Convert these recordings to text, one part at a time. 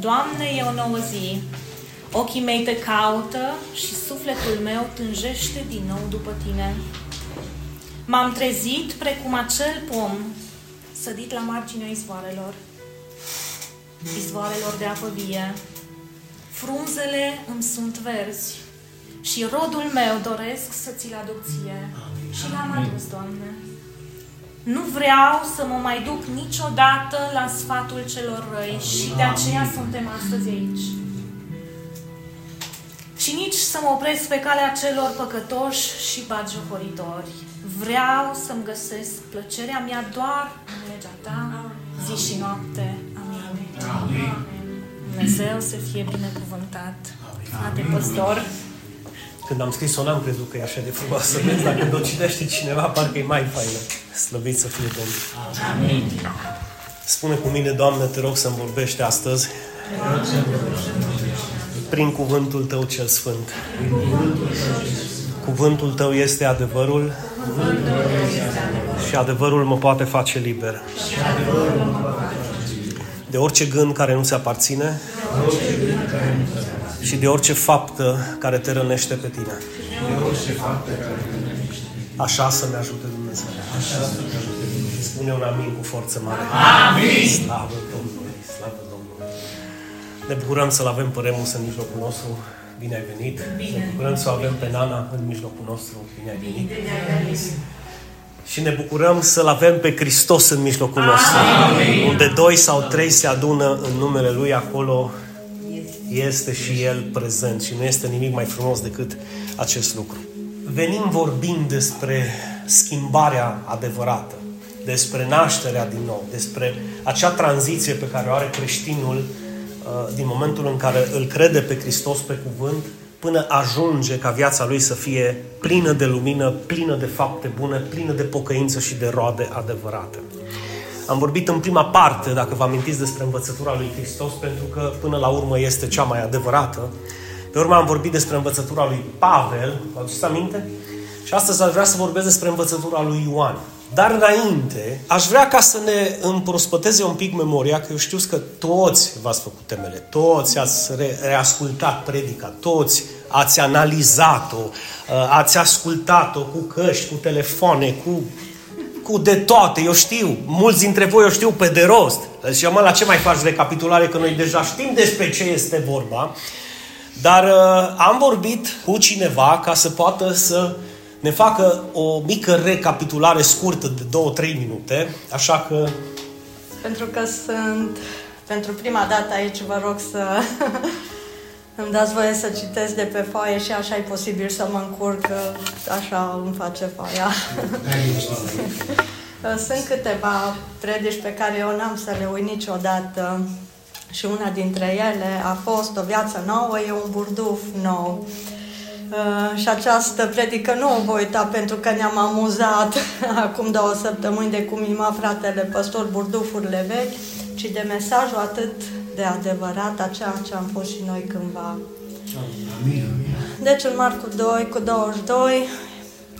Doamne, e o nouă zi. Ochii mei te caută și sufletul meu tânjește din nou după tine. M-am trezit precum acel pom sădit la marginea izvoarelor, izvoarelor de apă vie. Frunzele îmi sunt verzi și rodul meu doresc să ți-l aduc ție. Și l-am adus, Doamne. Nu vreau să mă mai duc niciodată la sfatul celor răi și de aceea suntem astăzi aici. Și nici să mă opresc pe calea celor păcătoși și bagiocoritori. Vreau să-mi găsesc plăcerea mea doar în legea ta, zi și noapte. Amin. Amin. Dumnezeu să fie binecuvântat. Frate păstor. Când am scris-o, n-am crezut că e așa de frumoasă. Vezi, dacă o citește cineva, parcă e mai faină. Slăvit să fie Domnul. Amin. Spune cu mine, Doamne, te rog să-mi vorbești astăzi prin cuvântul Tău cel Sfânt. Cuvântul Tău este adevărul și adevărul mă poate face liber. De orice gând care nu se aparține și de orice faptă care te rănește pe tine. Așa să ne ajute Dumnezeu. Spune un amin cu forță mare. Amin! Slavă Domnului! Slavă Domnului! Ne bucurăm să-L avem pe Remus în mijlocul nostru. Bine ai venit! Bine. Ne bucurăm să o avem pe Nana în mijlocul nostru. Bine ai venit! Bine ai venit. Și ne bucurăm să-L avem pe Hristos în mijlocul nostru. Amin. Unde doi sau trei se adună în numele Lui, acolo este și El prezent și nu este nimic mai frumos decât acest lucru. Venim vorbind despre schimbarea adevărată, despre nașterea din nou, despre acea tranziție pe care o are creștinul uh, din momentul în care îl crede pe Hristos pe cuvânt, până ajunge ca viața lui să fie plină de lumină, plină de fapte bune, plină de pocăință și de roade adevărate. Am vorbit în prima parte, dacă vă amintiți, despre învățătura lui Hristos, pentru că până la urmă este cea mai adevărată. Pe urmă am vorbit despre învățătura lui Pavel, vă aduceți aminte? Și astăzi aș vrea să vorbesc despre învățătura lui Ioan. Dar înainte, aș vrea ca să ne împrospăteze un pic memoria, că eu știu că toți v-ați făcut temele, toți ați re- reascultat predica, toți ați analizat-o, uh, ați ascultat-o cu căști, cu telefoane, cu cu de toate, eu știu. Mulți dintre voi eu știu pe de rost. Și mă, la ce mai faci recapitulare, că noi deja știm despre ce este vorba. Dar uh, am vorbit cu cineva ca să poată să ne facă o mică recapitulare scurtă de 2-3 minute, așa că... Pentru că sunt pentru prima dată aici, vă rog să îmi dați voie să citesc de pe foaie și așa e posibil să mă încurc, așa îmi face foaia. Sunt câteva predici pe care eu n-am să le uit niciodată și una dintre ele a fost O viață nouă e un burduf nou. Uh, și această predică nu o voi uita pentru că ne-am amuzat acum două săptămâni de cum ima fratele păstor burdufurile vechi, ci de mesajul atât de adevărat a ceea ce am fost și noi cândva. Amin. Deci în Marcu 2 cu 22,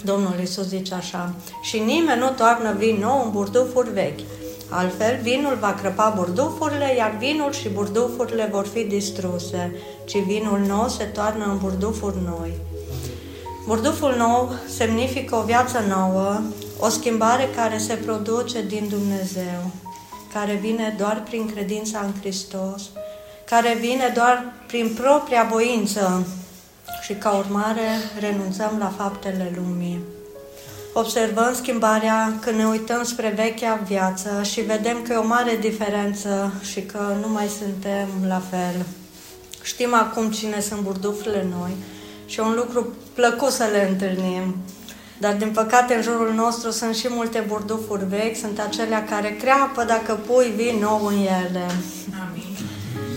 Domnul Iisus zice așa, și nimeni nu toarnă vin nou în burdufuri vechi. Altfel, vinul va crăpa burdufurile, iar vinul și burdufurile vor fi distruse, ci vinul nou se toarnă în burdufuri noi. Burduful nou semnifică o viață nouă, o schimbare care se produce din Dumnezeu care vine doar prin credința în Hristos, care vine doar prin propria voință și ca urmare renunțăm la faptele lumii. Observăm schimbarea când ne uităm spre vechea viață și vedem că e o mare diferență și că nu mai suntem la fel. Știm acum cine sunt burdufurile noi și e un lucru plăcut să le întâlnim. Dar, din păcate, în jurul nostru sunt și multe burdufuri vechi, sunt acelea care creapă dacă pui vin nou în ele. Amin.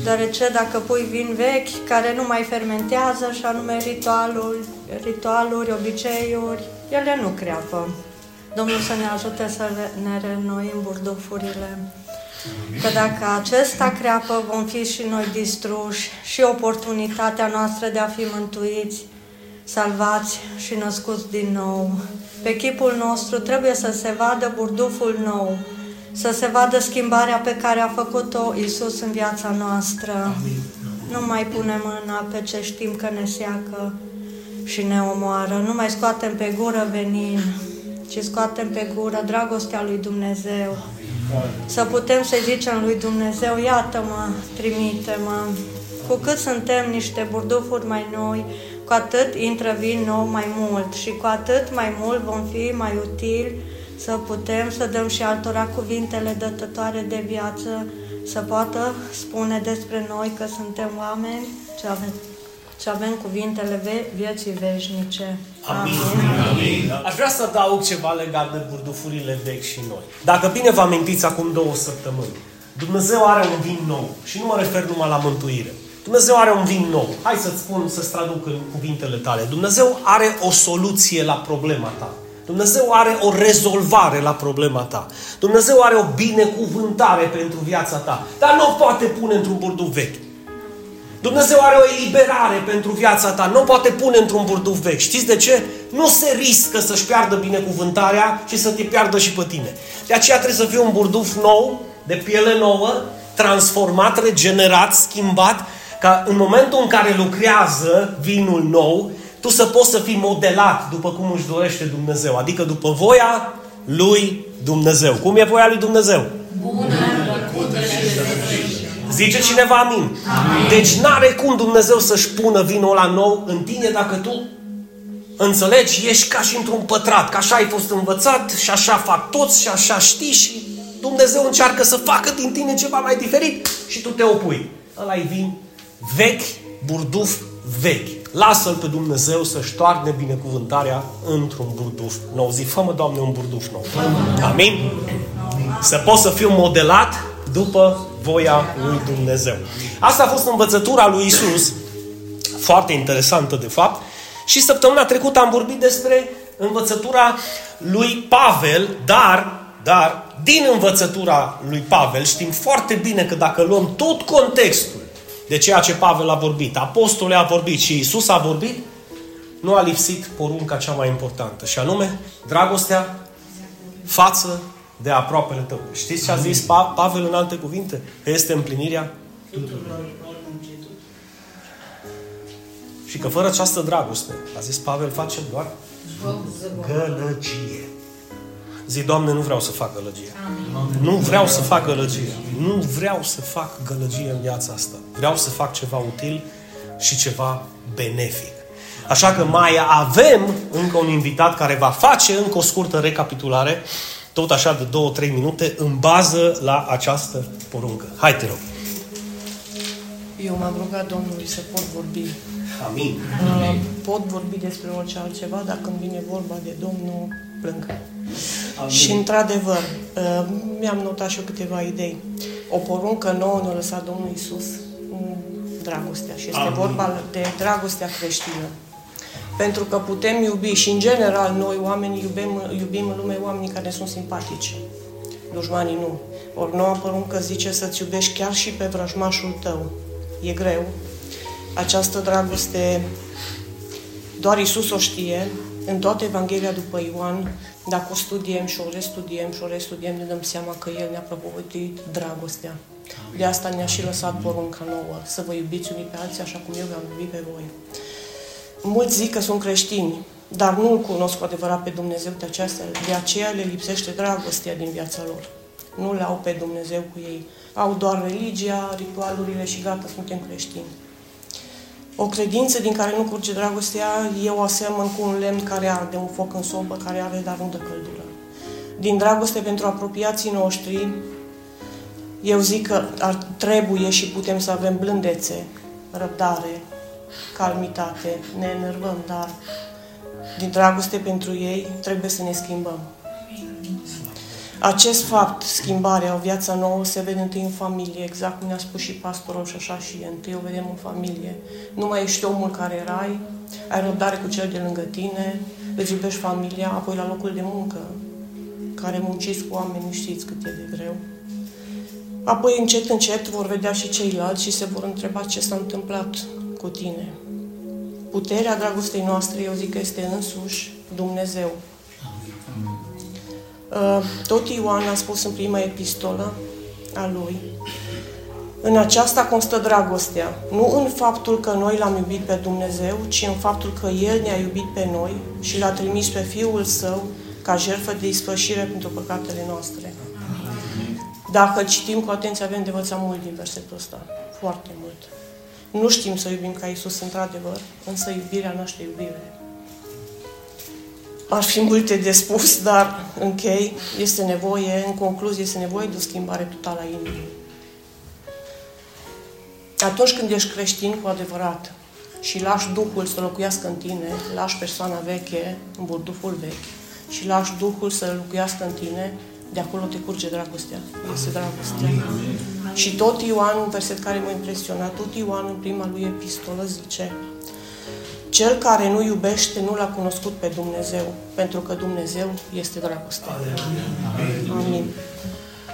Deoarece dacă pui vin vechi, care nu mai fermentează, și anume ritualuri, ritualuri, obiceiuri, ele nu creapă. Domnul să ne ajute să ne reînnoim burdufurile. Că dacă acesta creapă, vom fi și noi distruși și oportunitatea noastră de a fi mântuiți salvați și născuți din nou. Pe chipul nostru trebuie să se vadă burduful nou, să se vadă schimbarea pe care a făcut-o Isus în viața noastră. Nu mai punem mâna pe ce știm că ne seacă și ne omoară. Nu mai scoatem pe gură venin, ci scoatem pe gură dragostea lui Dumnezeu. Să putem să zicem lui Dumnezeu, iată-mă, trimite-mă. Cu cât suntem niște burdufuri mai noi, cu atât intră vin nou mai mult și cu atât mai mult vom fi mai utili să putem să dăm și altora cuvintele dătătoare de viață, să poată spune despre noi că suntem oameni ce avem, ce avem cuvintele ve- vieții veșnice. Amin. Amin. Aș vrea să adaug ceva legat de burdufurile vechi și noi. Dacă bine vă amintiți acum două săptămâni, Dumnezeu are un vin nou și nu mă refer numai la mântuire. Dumnezeu are un vin nou. Hai să-ți spun, să-ți traduc în cuvintele tale. Dumnezeu are o soluție la problema ta. Dumnezeu are o rezolvare la problema ta. Dumnezeu are o binecuvântare pentru viața ta. Dar nu o poate pune într-un burduf vechi. Dumnezeu are o eliberare pentru viața ta. Nu o poate pune într-un burduf vechi. Știți de ce? Nu se riscă să-și piardă binecuvântarea și să te piardă și pe tine. De aceea trebuie să fie un burduf nou, de piele nouă, transformat, regenerat, schimbat, ca în momentul în care lucrează vinul nou, tu să poți să fii modelat după cum își dorește Dumnezeu, adică după voia lui Dumnezeu. Cum e voia lui Dumnezeu? Bună, plăcută și Zice cineva amin. amin. Deci n-are cum Dumnezeu să-și pună vinul ăla nou în tine dacă tu înțelegi, ești ca și într-un pătrat, că așa ai fost învățat și așa fac toți și așa știi și Dumnezeu încearcă să facă din tine ceva mai diferit și tu te opui. ăla e vin vechi, burduf vechi. Lasă-L pe Dumnezeu să-și toarne binecuvântarea într-un burduf nou. Zi, fă-mă, Doamne, un burduf nou. Amin? Să poți să fiu modelat după voia lui Dumnezeu. Asta a fost învățătura lui Isus, foarte interesantă de fapt, și săptămâna trecută am vorbit despre învățătura lui Pavel, dar, dar, din învățătura lui Pavel știm foarte bine că dacă luăm tot contextul de ceea ce Pavel a vorbit, apostolul a vorbit și Isus a vorbit, nu a lipsit porunca cea mai importantă, și anume dragostea față de aproapele tău. Știți ce a zis pa- Pavel în alte cuvinte? Că este împlinirea și că fără această dragoste, a zis Pavel, face doar gălăgie. Zi, Doamne, nu vreau să fac gălăgie. Nu vreau să fac gălăgie. Nu vreau să fac gălăgie în viața asta. Vreau să fac ceva util și ceva benefic. Așa că mai avem încă un invitat care va face încă o scurtă recapitulare, tot așa de două, trei minute, în bază la această poruncă. Hai, te rog. Eu m-am rugat Domnului să pot vorbi. Amin. Uh, Pot vorbi despre orice altceva, dar când vine vorba de Domnul, plâng. Amin. Și într-adevăr, uh, mi-am notat și eu câteva idei. O poruncă nouă ne-a lăsat Domnul Isus, dragostea. Și este Amin. vorba de dragostea creștină. Pentru că putem iubi și în general noi oamenii iubim, iubim în lume oamenii care ne sunt simpatici. Dușmanii nu. Ori noua poruncă zice să-ți iubești chiar și pe vrăjmașul tău. E greu. Această dragoste doar Isus o știe. În toată Evanghelia după Ioan, dacă o studiem și o restudiem și o restudiem, ne dăm seama că El ne-a propovăduit dragostea. De asta ne-a și lăsat porunca nouă, să vă iubiți unii pe alții așa cum eu v-am iubit pe voi. Mulți zic că sunt creștini, dar nu îl cunosc cu adevărat pe Dumnezeu de aceasta, de aceea le lipsește dragostea din viața lor. Nu le au pe Dumnezeu cu ei. Au doar religia, ritualurile și gata, suntem creștini. O credință din care nu curge dragostea, eu o asemăn cu un lemn care arde, un foc în sobă care are, dar nu dă căldură. Din dragoste pentru apropiații noștri, eu zic că ar trebuie și putem să avem blândețe, răbdare, calmitate, ne enervăm, dar din dragoste pentru ei trebuie să ne schimbăm. Acest fapt, schimbarea, o viață nouă, se vede întâi în familie, exact cum ne-a spus și pastorul și așa și întâi o vedem în familie. Nu mai ești omul care erai, ai răbdare cu cel de lângă tine, îți iubești familia, apoi la locul de muncă, care munciți cu oameni, știți cât e de greu. Apoi, încet, încet, vor vedea și ceilalți și se vor întreba ce s-a întâmplat cu tine. Puterea dragostei noastre, eu zic că este însuși Dumnezeu. Uh, tot Ioan a spus în prima epistolă a lui, în aceasta constă dragostea, nu în faptul că noi l-am iubit pe Dumnezeu, ci în faptul că El ne-a iubit pe noi și l-a trimis pe Fiul Său ca jertfă de ispășire pentru păcatele noastre. Dacă citim cu atenție, avem de învățat mult din versetul ăsta. Foarte mult. Nu știm să iubim ca Isus într-adevăr, însă iubirea naște iubire. Ar fi multe de spus, dar închei, este nevoie, în concluzie, este nevoie de o schimbare totală a inimii. Atunci când ești creștin cu adevărat și lași Duhul să locuiască în tine, lași persoana veche în burduful vechi și lași Duhul să locuiască în tine, de acolo te curge dragostea. Este dragostea. Și tot Ioan, un verset care m-a impresionat, tot Ioan în prima lui epistolă zice Cel care nu iubește nu l-a cunoscut pe Dumnezeu, pentru că Dumnezeu este dragostea. Amin.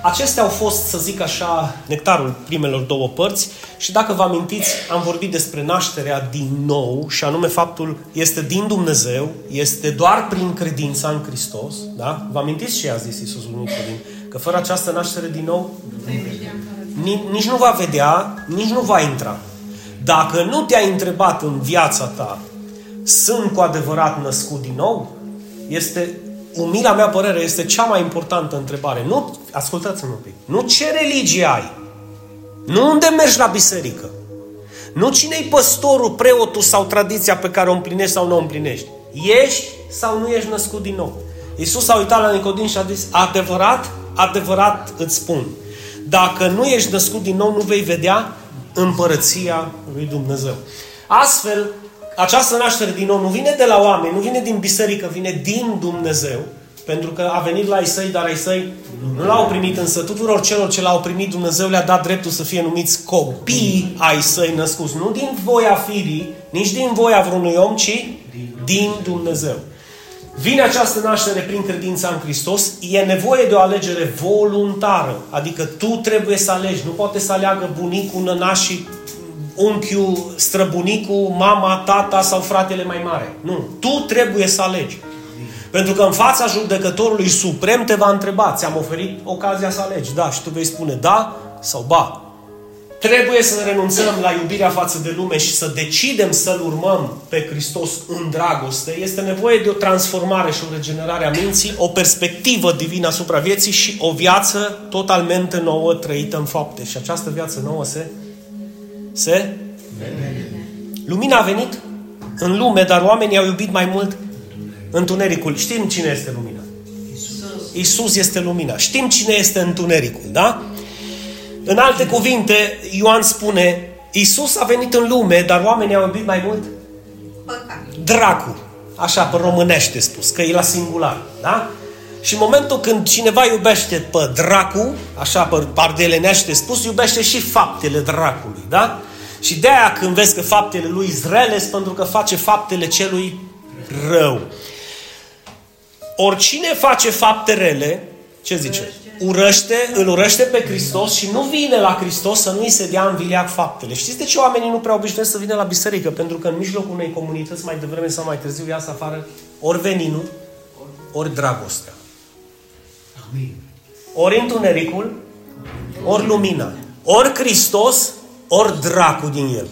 Acestea au fost, să zic așa, nectarul primelor două părți și dacă vă amintiți, am vorbit despre nașterea din nou și anume faptul este din Dumnezeu, este doar prin credința în Hristos, da? Vă amintiți ce a zis Iisus lui Nicodin? Că fără această naștere din nou, nici nu va vedea, nici nu va intra. Dacă nu te-ai întrebat în viața ta, sunt cu adevărat născut din nou? Este umila mea părere, este cea mai importantă întrebare. Nu, ascultați-mă un pic. Nu ce religie ai. Nu unde mergi la biserică. Nu cine-i păstorul, preotul sau tradiția pe care o împlinești sau nu o împlinești. Ești sau nu ești născut din nou. Iisus a uitat la Nicodin și a zis, adevărat, adevărat îți spun. Dacă nu ești născut din nou, nu vei vedea împărăția lui Dumnezeu. Astfel, această naștere din nou nu vine de la oameni, nu vine din biserică, vine din Dumnezeu, pentru că a venit la ai săi, dar ai săi nu l-au primit, însă tuturor celor ce l-au primit, Dumnezeu le-a dat dreptul să fie numiți copii ai săi născuți, nu din voia firii, nici din voia vreunui om, ci din Dumnezeu. Vine această naștere prin credința în Hristos, e nevoie de o alegere voluntară, adică tu trebuie să alegi, nu poate să aleagă bunicul, nănașii, unchiul, străbunicul, mama, tata sau fratele mai mare. Nu. Tu trebuie să alegi. Pentru că în fața judecătorului suprem te va întreba, ți-am oferit ocazia să alegi, da, și tu vei spune da sau ba. Trebuie să renunțăm la iubirea față de lume și să decidem să-L urmăm pe Hristos în dragoste. Este nevoie de o transformare și o regenerare a minții, o perspectivă divină asupra vieții și o viață totalmente nouă trăită în fapte. Și această viață nouă se se? Lumina a venit în lume, dar oamenii au iubit mai mult întunericul. Știm cine este lumina. Isus este lumina. Știm cine este întunericul, da? În alte cuvinte, Ioan spune, Isus a venit în lume, dar oamenii au iubit mai mult Dracu. Așa, pe românește spus, că e la singular, da? Și în momentul când cineva iubește pe dracu, așa pe pardelenește spus, iubește și faptele dracului, da? Și de aia când vezi că faptele lui sunt rele, pentru că face faptele celui rău. Oricine face fapte rele, ce zice? Urăște, îl urăște pe Hristos și nu vine la Hristos să nu-i se dea în vileac faptele. Știți de ce oamenii nu prea obișnuiesc să vină la biserică? Pentru că în mijlocul unei comunități mai devreme sau mai târziu iasă afară ori veninul, ori dragostea. Ori întunericul, ori lumina. Ori Hristos, ori dracu din el.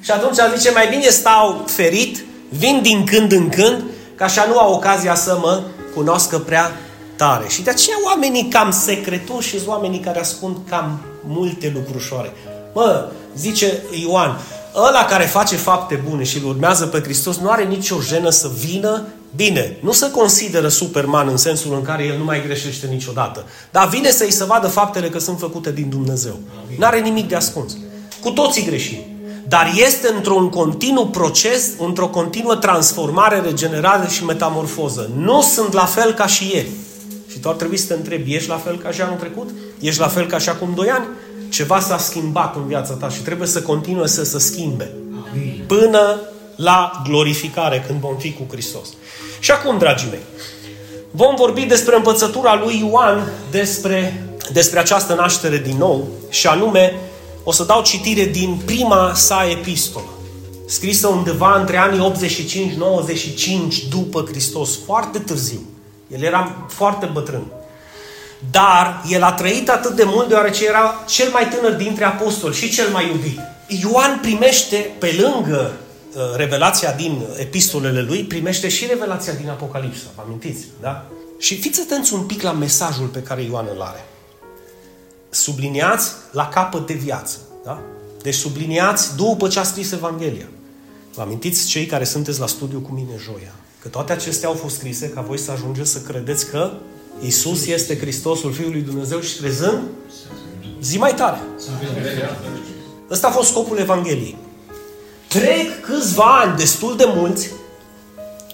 Și atunci zice, mai bine stau ferit, vin din când în când, ca așa nu au ocazia să mă cunoască prea tare. Și de aceea oamenii cam secretoși și oamenii care ascund cam multe lucrușoare. Mă, zice Ioan, ăla care face fapte bune și îl urmează pe Hristos nu are nicio jenă să vină Bine, nu se consideră Superman în sensul în care el nu mai greșește niciodată. Dar vine să-i se vadă faptele că sunt făcute din Dumnezeu. N-are nimic de ascuns. Cu toții greșim. Dar este într-un continuu proces, într-o continuă transformare, regenerare și metamorfoză. Nu sunt la fel ca și ieri. Și tu ar trebui să te întrebi, ești la fel ca și anul trecut? Ești la fel ca și acum doi ani? Ceva s-a schimbat în viața ta și trebuie să continue să se schimbe. Până la glorificare, când vom fi cu Hristos. Și acum, dragii mei, vom vorbi despre învățătura lui Ioan despre, despre această naștere din nou și anume o să dau citire din prima sa epistolă, scrisă undeva între anii 85-95 după Hristos, foarte târziu. El era foarte bătrân. Dar el a trăit atât de mult deoarece era cel mai tânăr dintre apostoli și cel mai iubit. Ioan primește, pe lângă uh, revelația din epistolele lui, primește și revelația din Apocalipsa. Vă amintiți? Da? Și fiți atenți un pic la mesajul pe care Ioan îl are. Subliniați la capăt de viață. Da? Deci subliniați după ce a scris Evanghelia. Vă amintiți cei care sunteți la studiu cu mine joia. Că toate acestea au fost scrise ca voi să ajungeți să credeți că Isus este Hristosul Fiul lui Dumnezeu și crezând, zi mai tare. Ăsta a fost scopul Evangheliei. Trec câțiva ani, destul de mulți,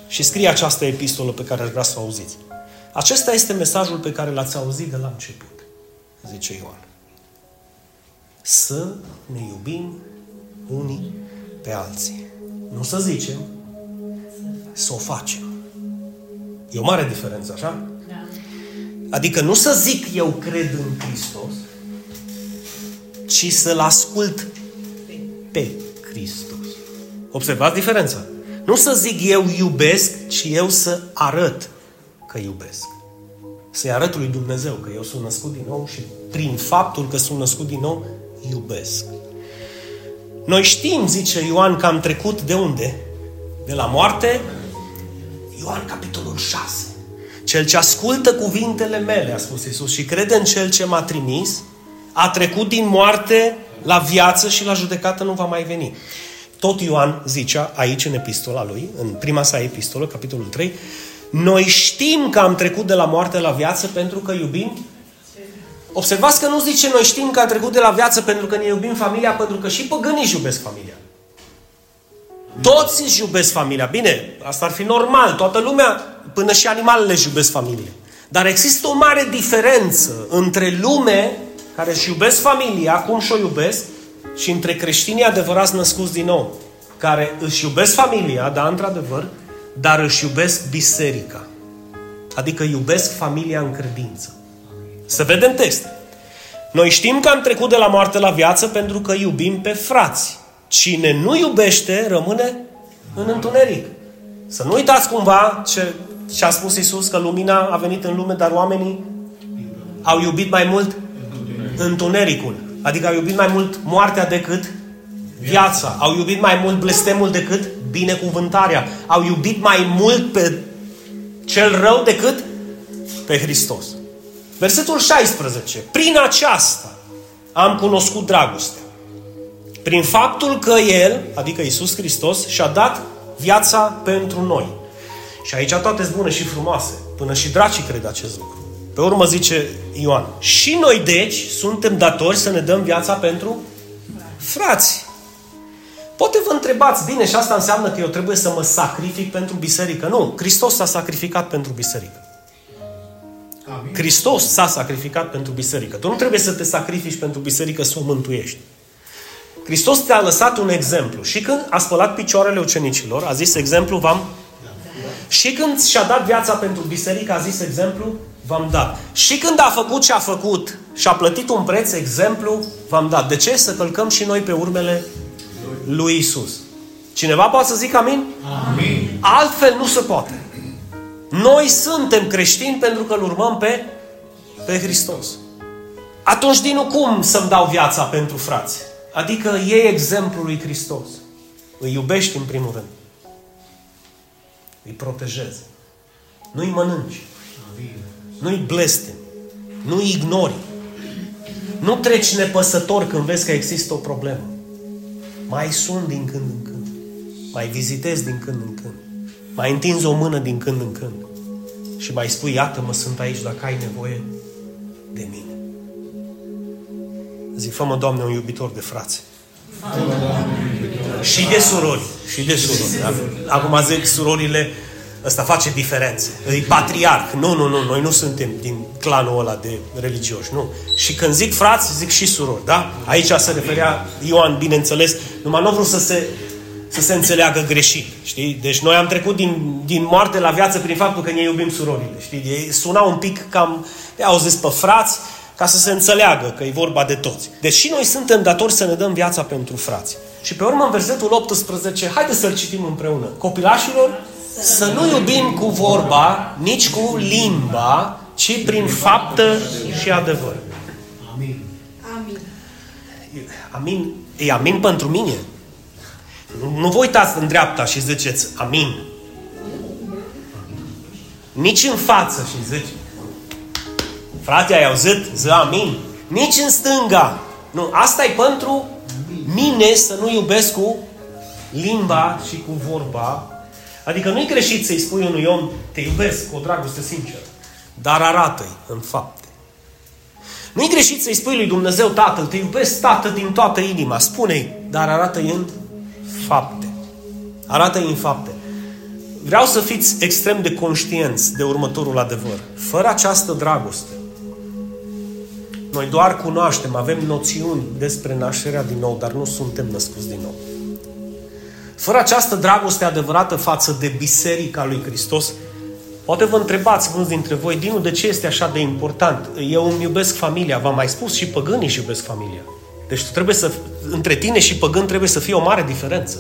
și scrie această epistolă pe care aș vrea să o auziți. Acesta este mesajul pe care l-ați auzit de la început, zice Ioan. Să ne iubim unii pe alții. Nu să zicem, să o facem. E o mare diferență, așa? Da. Adică nu să zic eu cred în Hristos, ci să-L ascult pe Hristos. Observați diferența. Nu să zic eu iubesc, ci eu să arăt că iubesc. Să-i arăt lui Dumnezeu că eu sunt născut din nou și prin faptul că sunt născut din nou, iubesc. Noi știm, zice Ioan, că am trecut de unde? De la moarte? Ioan, capitolul 6. Cel ce ascultă cuvintele mele, a spus Isus, și crede în Cel ce m-a trimis, a trecut din moarte la viață și la judecată nu va mai veni. Tot Ioan zicea aici în epistola lui, în prima sa epistolă, capitolul 3, noi știm că am trecut de la moarte la viață pentru că iubim Observați că nu zice noi știm că am trecut de la viață pentru că ne iubim familia, pentru că și păgânii își iubesc familia. Toți își iubesc familia. Bine, asta ar fi normal. Toată lumea, până și animalele își iubesc familie. Dar există o mare diferență între lume care își iubesc familia, cum și-o iubesc, și între creștinii adevărați născuți din nou, care își iubesc familia, da, într-adevăr, dar își iubesc biserica. Adică iubesc familia în credință. Să vedem text. Noi știm că am trecut de la moarte la viață pentru că iubim pe frați. Cine nu iubește rămâne în întuneric. Să nu uitați cumva ce, ce a spus Isus, că lumina a venit în lume, dar oamenii au iubit mai mult întunericul. Adică au iubit mai mult moartea decât viața. Au iubit mai mult blestemul decât binecuvântarea. Au iubit mai mult pe cel rău decât pe Hristos. Versetul 16. Prin aceasta am cunoscut dragostea. Prin faptul că El, adică Isus Hristos, și-a dat viața pentru noi. Și aici toate sunt bune și frumoase. Până și dracii cred acest lucru. Pe urmă zice Ioan, și noi deci suntem datori să ne dăm viața pentru frați. Poate vă întrebați, bine, și asta înseamnă că eu trebuie să mă sacrific pentru biserică. Nu, Hristos s-a sacrificat pentru biserică. Amin. Hristos s-a sacrificat pentru biserică. Tu nu trebuie să te sacrifici pentru biserică să o mântuiești. Hristos te-a lăsat un exemplu. Și când a spălat picioarele ucenicilor, a zis exemplu, v-am... Și când și-a dat viața pentru biserică, a zis exemplu, v-am dat. Și când a făcut ce a făcut și a plătit un preț, exemplu, v-am dat. De ce? Să călcăm și noi pe urmele lui Isus. Cineva poate să zică amin? Amin. Altfel nu se poate. Noi suntem creștini pentru că îl urmăm pe, pe Hristos. Atunci din nu cum să-mi dau viața pentru frați? Adică iei exemplul lui Hristos. Îi iubești în primul rând. Îi protejezi. Nu-i mănânci. Nu-i blestem. Nu-i ignori. Nu treci nepăsător când vezi că există o problemă. Mai sun din când în când. Mai vizitezi din când în când. Mai întinzi o mână din când în când. Și mai spui, iată-mă, sunt aici dacă ai nevoie de mine. Zic, fă-mă, Doamne, un iubitor de frați. Și de surori. Și de surori. Da? Acum zic, surorile, ăsta face diferențe. E patriarh. Nu, nu, nu, noi nu suntem din clanul ăla de religioși, nu. Și când zic frați, zic și surori, da? Aici se referea Ioan, bineînțeles, numai nu vreau să se să se înțeleagă greșit. Știi? Deci noi am trecut din, din moarte la viață prin faptul că ne iubim surorile. Știi? Ei sunau un pic cam, au zis pe frați, ca să se înțeleagă că e vorba de toți. Deci și noi suntem datori să ne dăm viața pentru frați. Și pe urmă, în versetul 18, haideți să-l citim împreună. Copilașilor, să nu iubim cu vorba, nici cu limba, ci prin faptă și adevăr. Amin. Amin. E amin pentru mine. Nu, nu vă uitați în dreapta și ziceți amin. Nici în față și zici Frate, ai auzit? Zi amin. Nici în stânga. Nu, asta e pentru mine să nu iubesc cu limba și cu vorba. Adică nu e greșit să-i spui unui om, te iubesc cu o dragoste sinceră. Dar arată-i în fapte. Nu e greșit să-i spui lui Dumnezeu Tatăl, te iubesc Tată din toată inima. Spune-i, dar arată-i în fapte. Arată-i în fapte. Vreau să fiți extrem de conștienți de următorul adevăr. Fără această dragoste, noi doar cunoaștem, avem noțiuni despre nașterea din nou, dar nu suntem născuți din nou. Fără această dragoste adevărată față de Biserica lui Hristos, poate vă întrebați mulți dintre voi, Dinu, de ce este așa de important? Eu îmi iubesc familia, v-am mai spus, și păgânii își iubesc familia. Deci tu trebuie să, între tine și păgân trebuie să fie o mare diferență.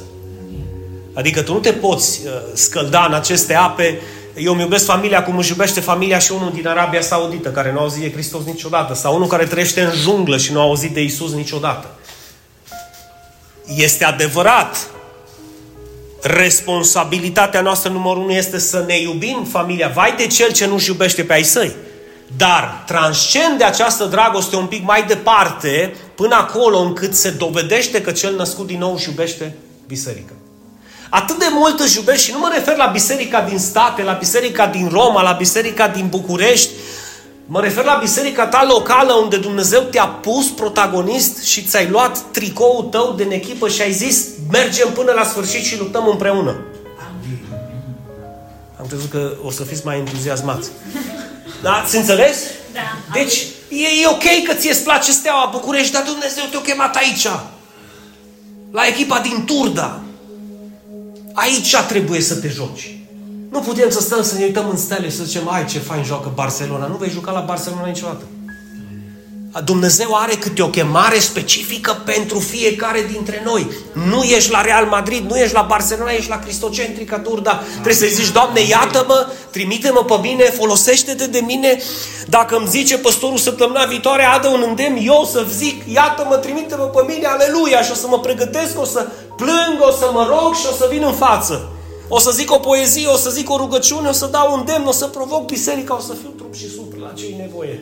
Adică tu nu te poți uh, scălda în aceste ape eu îmi iubesc familia cum își iubește familia și unul din Arabia Saudită care nu a auzit de Hristos niciodată sau unul care trăiește în junglă și nu a auzit de Isus niciodată. Este adevărat. Responsabilitatea noastră numărul unu este să ne iubim familia. Vai de cel ce nu-și iubește pe ai săi. Dar transcende această dragoste un pic mai departe, până acolo încât se dovedește că cel născut din nou își iubește biserica. Atât de mult își iubești și nu mă refer la biserica din state, la biserica din Roma, la biserica din București, Mă refer la biserica ta locală unde Dumnezeu te-a pus protagonist și ți-ai luat tricoul tău de echipă și ai zis mergem până la sfârșit și luptăm împreună. Am crezut că o să fiți mai entuziasmați. Da? Ți înțeles? Da. Deci e, e ok că ție îți place steaua București, dar Dumnezeu te-a chemat aici. La echipa din Turda. Aici trebuie să te joci. Nu putem să stăm să ne uităm în stele și să zicem, ai ce fain joacă Barcelona. Nu vei juca la Barcelona niciodată. Dumnezeu are câte o chemare specifică pentru fiecare dintre noi. Nu ești la Real Madrid, nu ești la Barcelona, ești la Cristocentrica Turda. Trebuie să-i zici, Doamne, iată-mă, trimite-mă pe mine, folosește-te de mine. Dacă îmi zice păstorul săptămâna viitoare, adă un îndemn, eu să zic, iată-mă, trimite-mă pe mine, aleluia, și o să mă pregătesc, o să plâng, o să mă rog și o să vin în față. O să zic o poezie, o să zic o rugăciune, o să dau un demn, o să provoc biserica, o să fiu trup și suflet la ce nevoie.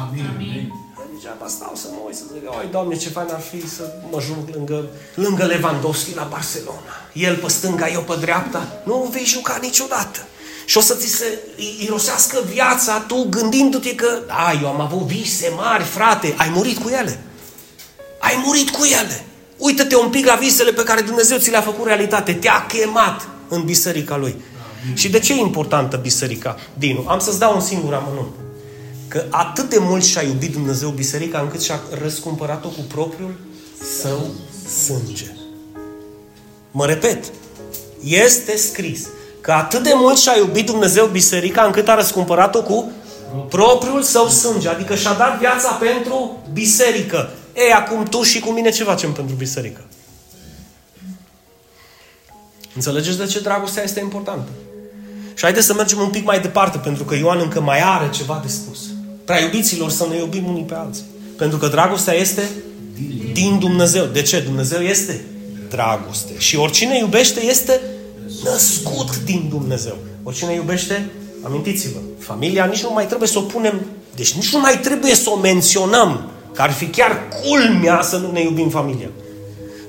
Amin. Amin. Degeaba stau să mă uit să zic, oi, Doamne, ce fain ar fi să mă juc lângă, lângă Lewandowski la Barcelona. El pe stânga, eu pe dreapta. Nu vei juca niciodată. Și o să ți se irosească viața tu gândindu-te că, a, eu am avut vise mari, frate, ai murit cu ele. Ai murit cu ele. Uită-te un pic la visele pe care Dumnezeu ți le-a făcut realitate. Te-a chemat în biserica Lui. Amin. Și de ce e importantă biserica? Dinu, am să-ți dau un singur amănunt. Că atât de mult și-a iubit Dumnezeu biserica încât și-a răscumpărat-o cu propriul său sânge. Mă repet, este scris că atât de mult și-a iubit Dumnezeu biserica încât a răscumpărat-o cu propriul său sânge. Adică și-a dat viața pentru biserică. Ei, acum tu și cu mine ce facem pentru biserică? Înțelegeți de ce dragostea este importantă? Și haideți să mergem un pic mai departe, pentru că Ioan încă mai are ceva de spus. Prea iubiților să ne iubim unii pe alții. Pentru că dragostea este din Dumnezeu. De ce? Dumnezeu este dragoste. Și oricine iubește este născut din Dumnezeu. Oricine iubește, amintiți-vă, familia nici nu mai trebuie să o punem, deci nici nu mai trebuie să o menționăm, că ar fi chiar culmea să nu ne iubim familia.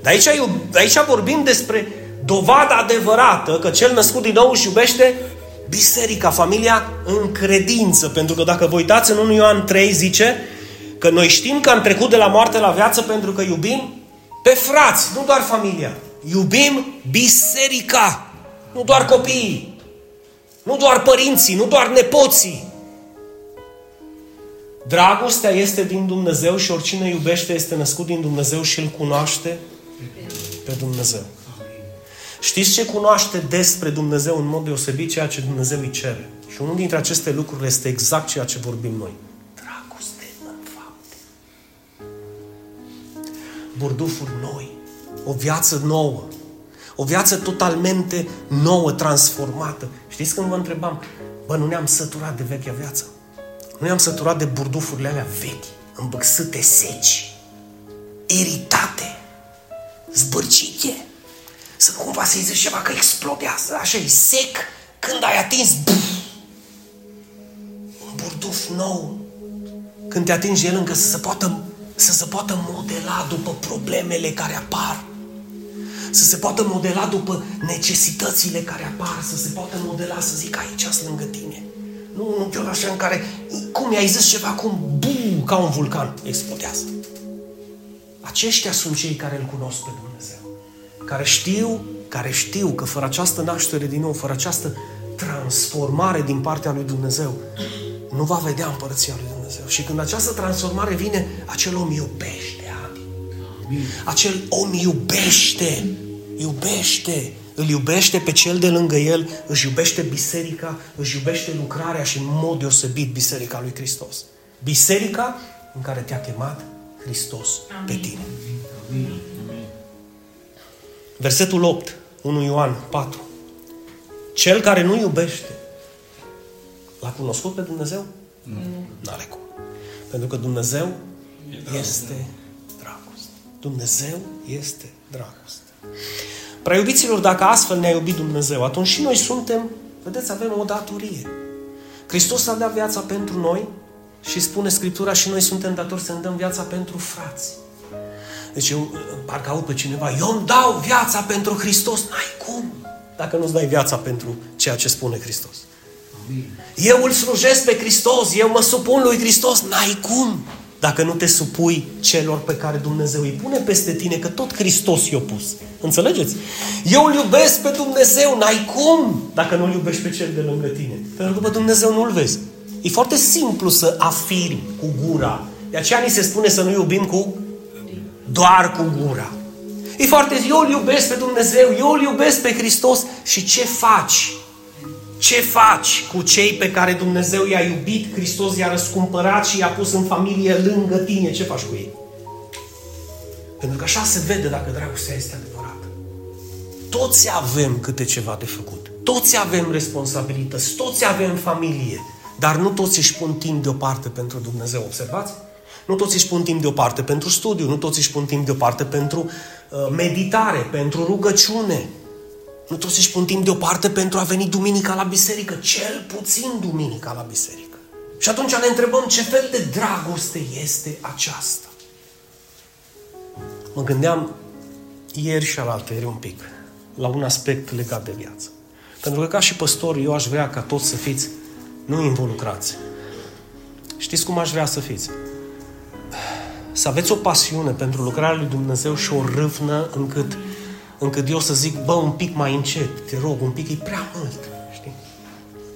Dar aici, aici vorbim despre dovada adevărată că cel născut din nou își iubește biserica, familia în credință. Pentru că dacă vă uitați în 1 Ioan 3 zice că noi știm că am trecut de la moarte la viață pentru că iubim pe frați, nu doar familia. Iubim biserica, nu doar copiii, nu doar părinții, nu doar nepoții. Dragostea este din Dumnezeu și oricine iubește este născut din Dumnezeu și îl cunoaște pe Dumnezeu. Știți ce cunoaște despre Dumnezeu în mod deosebit? Ceea ce Dumnezeu îi cere. Și unul dintre aceste lucruri este exact ceea ce vorbim noi. Dragoste în fapte. Burdufuri noi. O viață nouă. O viață totalmente nouă, transformată. Știți când vă întrebam, bă, nu ne-am săturat de vechea viață? Nu i-am săturat de burdufurile alea vechi, îmbăxâte seci, iritate, zbârcite. Să nu cumva să-i zici ceva că explodează, așa e sec, când ai atins, buf, un burduf nou, când te atingi el încă să se poată, să se poată modela după problemele care apar să se poată modela după necesitățile care apar, să se poată modela, să zic, aici sunt lângă tine. Nu un chiar așa în care, cum i-ai zis ceva, cum, bu, ca un vulcan, explodează. Aceștia sunt cei care îl cunosc pe Dumnezeu. Care știu, care știu că fără această naștere din nou, fără această transformare din partea lui Dumnezeu, nu va vedea împărăția lui Dumnezeu. Și când această transformare vine, acel om iubește acel om iubește, iubește, îl iubește pe cel de lângă el, își iubește biserica, își iubește lucrarea și în mod deosebit biserica lui Hristos. Biserica în care te-a chemat Hristos Amin. pe tine. Amin. Versetul 8, 1 Ioan 4. Cel care nu iubește, l-a cunoscut pe Dumnezeu? Nu. N-are cum. Pentru că Dumnezeu este Dumnezeu este dragoste. Preiubiților, dacă astfel ne-a iubit Dumnezeu, atunci și noi suntem, vedeți, avem o datorie. Hristos a dat viața pentru noi și spune Scriptura și noi suntem datori să ne dăm viața pentru frați. Deci eu parcă aud pe cineva, eu îmi dau viața pentru Hristos. N-ai cum dacă nu-ți dai viața pentru ceea ce spune Hristos. Eu îl slujesc pe Hristos, eu mă supun lui Hristos. N-ai cum dacă nu te supui celor pe care Dumnezeu îi pune peste tine, că tot Hristos i-a pus. Înțelegeți? Eu îl iubesc pe Dumnezeu, n-ai cum dacă nu îl iubești pe cel de lângă tine. Pentru că pe Dumnezeu nu îl vezi. E foarte simplu să afirmi cu gura. De aceea ni se spune să nu iubim cu doar cu gura. E foarte, eu îl iubesc pe Dumnezeu, eu îl iubesc pe Hristos și ce faci? Ce faci cu cei pe care Dumnezeu i-a iubit, Hristos i-a răscumpărat și i-a pus în familie lângă tine? Ce faci cu ei? Pentru că așa se vede dacă dragostea este adevărată. Toți avem câte ceva de făcut. Toți avem responsabilități, toți avem familie, dar nu toți își pun timp deoparte pentru Dumnezeu. Observați? Nu toți își pun timp deoparte pentru studiu, nu toți își pun timp deoparte pentru uh, meditare, pentru rugăciune, nu toți își pun timp deoparte pentru a veni duminica la biserică, cel puțin duminica la biserică. Și atunci ne întrebăm ce fel de dragoste este aceasta. Mă gândeam ieri și alaltă ieri un pic la un aspect legat de viață. Pentru că ca și păstor eu aș vrea ca toți să fiți nu involucrați. Știți cum aș vrea să fiți? Să aveți o pasiune pentru lucrarea lui Dumnezeu și o râvnă încât încât eu să zic, bă, un pic mai încet, te rog, un pic, e prea mult, știi?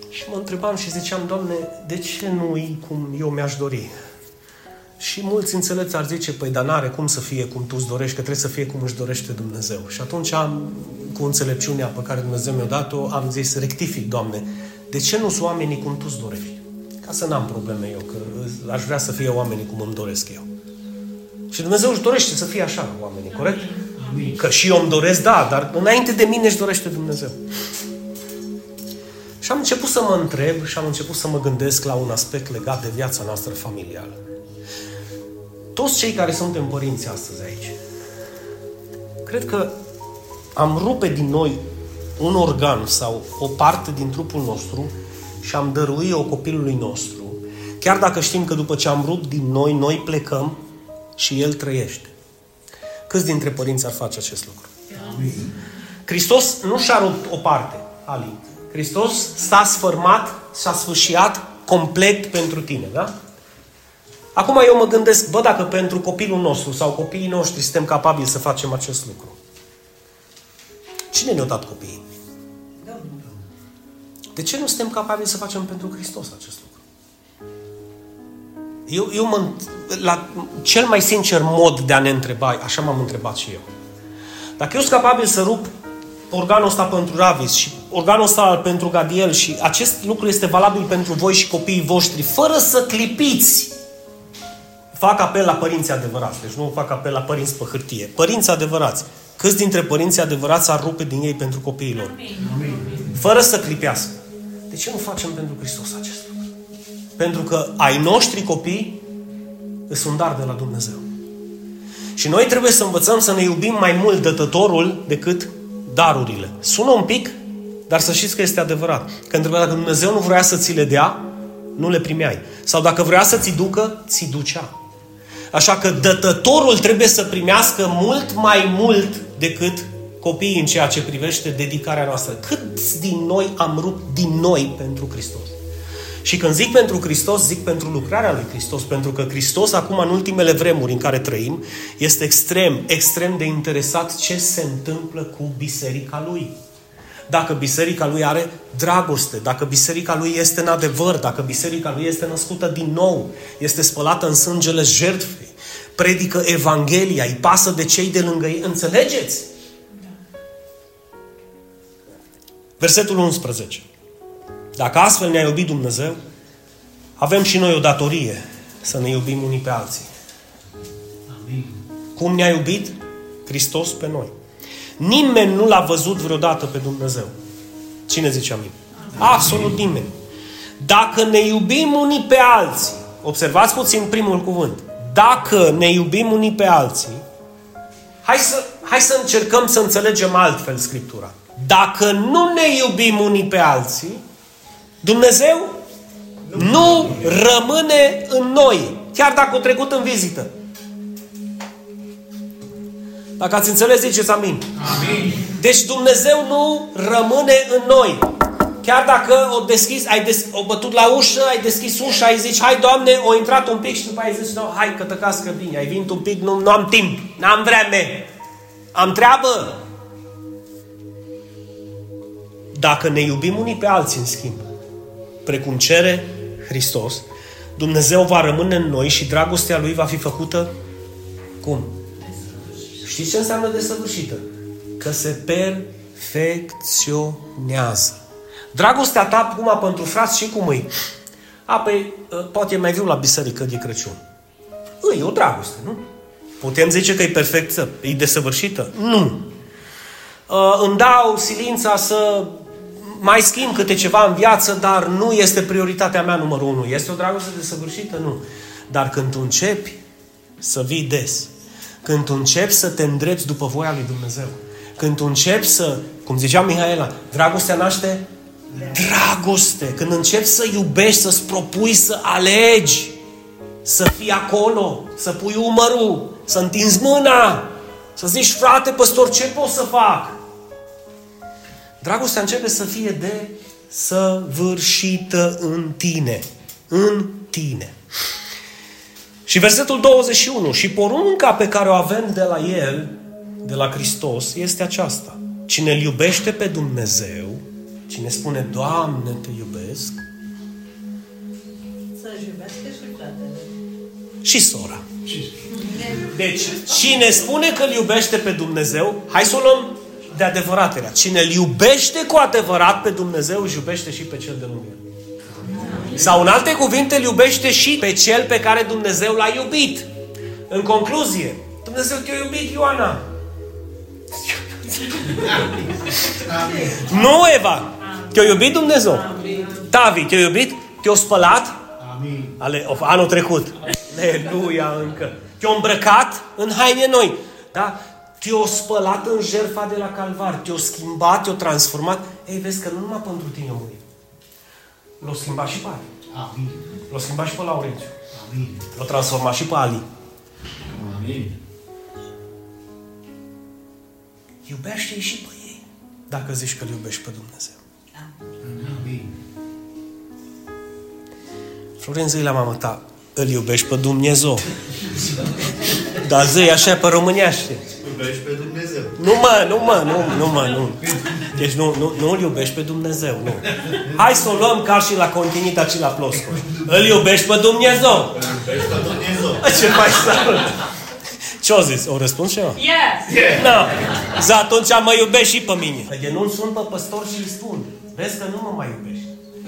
Și mă întrebam și ziceam, Doamne, de ce nu e cum eu mi-aș dori? Și mulți înțelepți ar zice, păi, dar n-are cum să fie cum tu îți dorești, că trebuie să fie cum își dorește Dumnezeu. Și atunci am, cu înțelepciunea pe care Dumnezeu mi-a dat-o, am zis, rectific, Doamne, de ce nu sunt oamenii cum tu îți dorești? Ca să n-am probleme eu, că aș vrea să fie oamenii cum îmi doresc eu. Și Dumnezeu își dorește să fie așa oamenii, corect? Că și eu îmi doresc, da, dar înainte de mine își dorește Dumnezeu. Și am început să mă întreb și am început să mă gândesc la un aspect legat de viața noastră familială. Toți cei care suntem părinți astăzi aici, cred că am rupe din noi un organ sau o parte din trupul nostru și am dărui-o copilului nostru, chiar dacă știm că după ce am rupt din noi, noi plecăm și el trăiește. Câți dintre părinți ar face acest lucru? Hristos nu și-a rupt o parte, Ali. Hristos s-a sfârmat, s-a sfârșiat complet pentru tine, da? Acum eu mă gândesc, bă, dacă pentru copilul nostru sau copiii noștri suntem capabili să facem acest lucru. Cine ne-a dat copiii? De ce nu suntem capabili să facem pentru Hristos acest lucru? Eu, eu mă, la cel mai sincer mod de a ne întreba, așa m-am întrebat și eu. Dacă eu sunt capabil să rup organul ăsta pentru Ravis și organul ăsta pentru Gadiel și acest lucru este valabil pentru voi și copiii voștri, fără să clipiți, fac apel la părinții adevărați, deci nu fac apel la părinți pe hârtie. Părinți adevărați. Câți dintre părinții adevărați ar rupe din ei pentru copiilor? Fără să clipească. De ce nu facem pentru Hristos acest lucru? Pentru că ai noștri copii sunt un dar de la Dumnezeu. Și noi trebuie să învățăm să ne iubim mai mult dătătorul decât darurile. Sună un pic, dar să știți că este adevărat. Că pentru că dacă Dumnezeu nu vrea să ți le dea, nu le primeai. Sau dacă vrea să ți ducă, ți ducea. Așa că dătătorul trebuie să primească mult mai mult decât copiii în ceea ce privește dedicarea noastră. Cât din noi am rupt din noi pentru Hristos? Și când zic pentru Hristos, zic pentru lucrarea lui Hristos, pentru că Hristos, acum în ultimele vremuri în care trăim, este extrem, extrem de interesat ce se întâmplă cu biserica lui. Dacă biserica lui are dragoste, dacă biserica lui este în adevăr, dacă biserica lui este născută din nou, este spălată în sângele jertfei, predică Evanghelia, îi pasă de cei de lângă ei. Înțelegeți? Versetul 11. Dacă astfel ne-a iubit Dumnezeu, avem și noi o datorie să ne iubim unii pe alții. Amin. Cum ne-a iubit? Hristos pe noi. Nimeni nu l-a văzut vreodată pe Dumnezeu. Cine zice amin? Absolut nimeni. Dacă ne iubim unii pe alții, observați puțin primul cuvânt, dacă ne iubim unii pe alții, hai să, hai să încercăm să înțelegem altfel Scriptura. Dacă nu ne iubim unii pe alții, Dumnezeu nu rămâne în noi, chiar dacă o trecut în vizită. Dacă ați înțeles, ziceți amin. amin. Deci Dumnezeu nu rămâne în noi. Chiar dacă o deschis, ai des, o bătut la ușă, ai deschis ușa, ai zis, hai Doamne, o intrat un pic și după ai zis, no, hai că tăcască bine, ai venit un pic, nu, nu am timp, n-am vreme, am treabă. Dacă ne iubim unii pe alții, în schimb, precum cere Hristos, Dumnezeu va rămâne în noi și dragostea Lui va fi făcută cum? Știți ce înseamnă desăvârșită? Că se perfecționează. Dragostea ta acum pentru frați și cum îi? A, păi, ă, poate mai viu la biserică de Crăciun. E o dragoste, nu? Putem zice că e perfectă, e desăvârșită? Nu. Uh, îmi dau silința să mai schimb câte ceva în viață, dar nu este prioritatea mea numărul unu. Este o dragoste desăvârșită? Nu. Dar când tu începi să vii des, când tu începi să te îndrepți după voia lui Dumnezeu, când tu începi să, cum zicea Mihaela, dragostea naște dragoste. Când începi să iubești, să-ți propui să alegi, să fii acolo, să pui umărul, să întinzi mâna, să zici, frate, păstor, ce pot să fac? Dragostea începe să fie de săvârșită în tine. În tine. Și versetul 21. Și porunca pe care o avem de la El, de la Hristos, este aceasta. Cine îl iubește pe Dumnezeu, cine spune, Doamne, te iubesc, să-și iubească și fratele. Și sora. Deci, cine spune că îl iubește pe Dumnezeu, hai să o luăm de adevăratele. Cine îl iubește cu adevărat pe Dumnezeu, își iubește și pe cel de lângă el. Sau în alte cuvinte, îl iubește și pe cel pe care Dumnezeu l-a iubit. În concluzie, Dumnezeu te-a iubit, Ioana. Nu, Eva. Te-a iubit Dumnezeu. Tavi, te-a iubit? Te-a spălat? Amin. Ale, of, anul trecut. Aleluia încă. Te-a îmbrăcat în haine noi. Da? Te-o spălat în jertfa de la calvar, te-o schimbat, te-o transformat. Ei, vezi că nu numai pentru tine a murit. L-a schimbat și pe Ali. Amin. L-a schimbat și pe Laurențiu. Amin. L-a transformat și pe Ali. Amin. Iubește-i și pe ei. Dacă zici că îl iubești pe Dumnezeu. Amin. Florin, zi la mama ta, îl iubești pe Dumnezeu. Dar zi așa pe româneaște iubești pe Dumnezeu. Nu mă, nu mă, nu, nu mă, nu. Deci nu, nu, nu îl iubești pe Dumnezeu, nu. Hai să o luăm ca și la continita și la plosco. Îl iubești pe Dumnezeu. Îl iubești pe Dumnezeu. Ce mai salut. Ce o zis? O răspuns și eu? Yes! Yeah. No. Za atunci mă iubești și pe mine. De nu sunt pe păstor și îi spun. Vezi că nu mă mai iubești.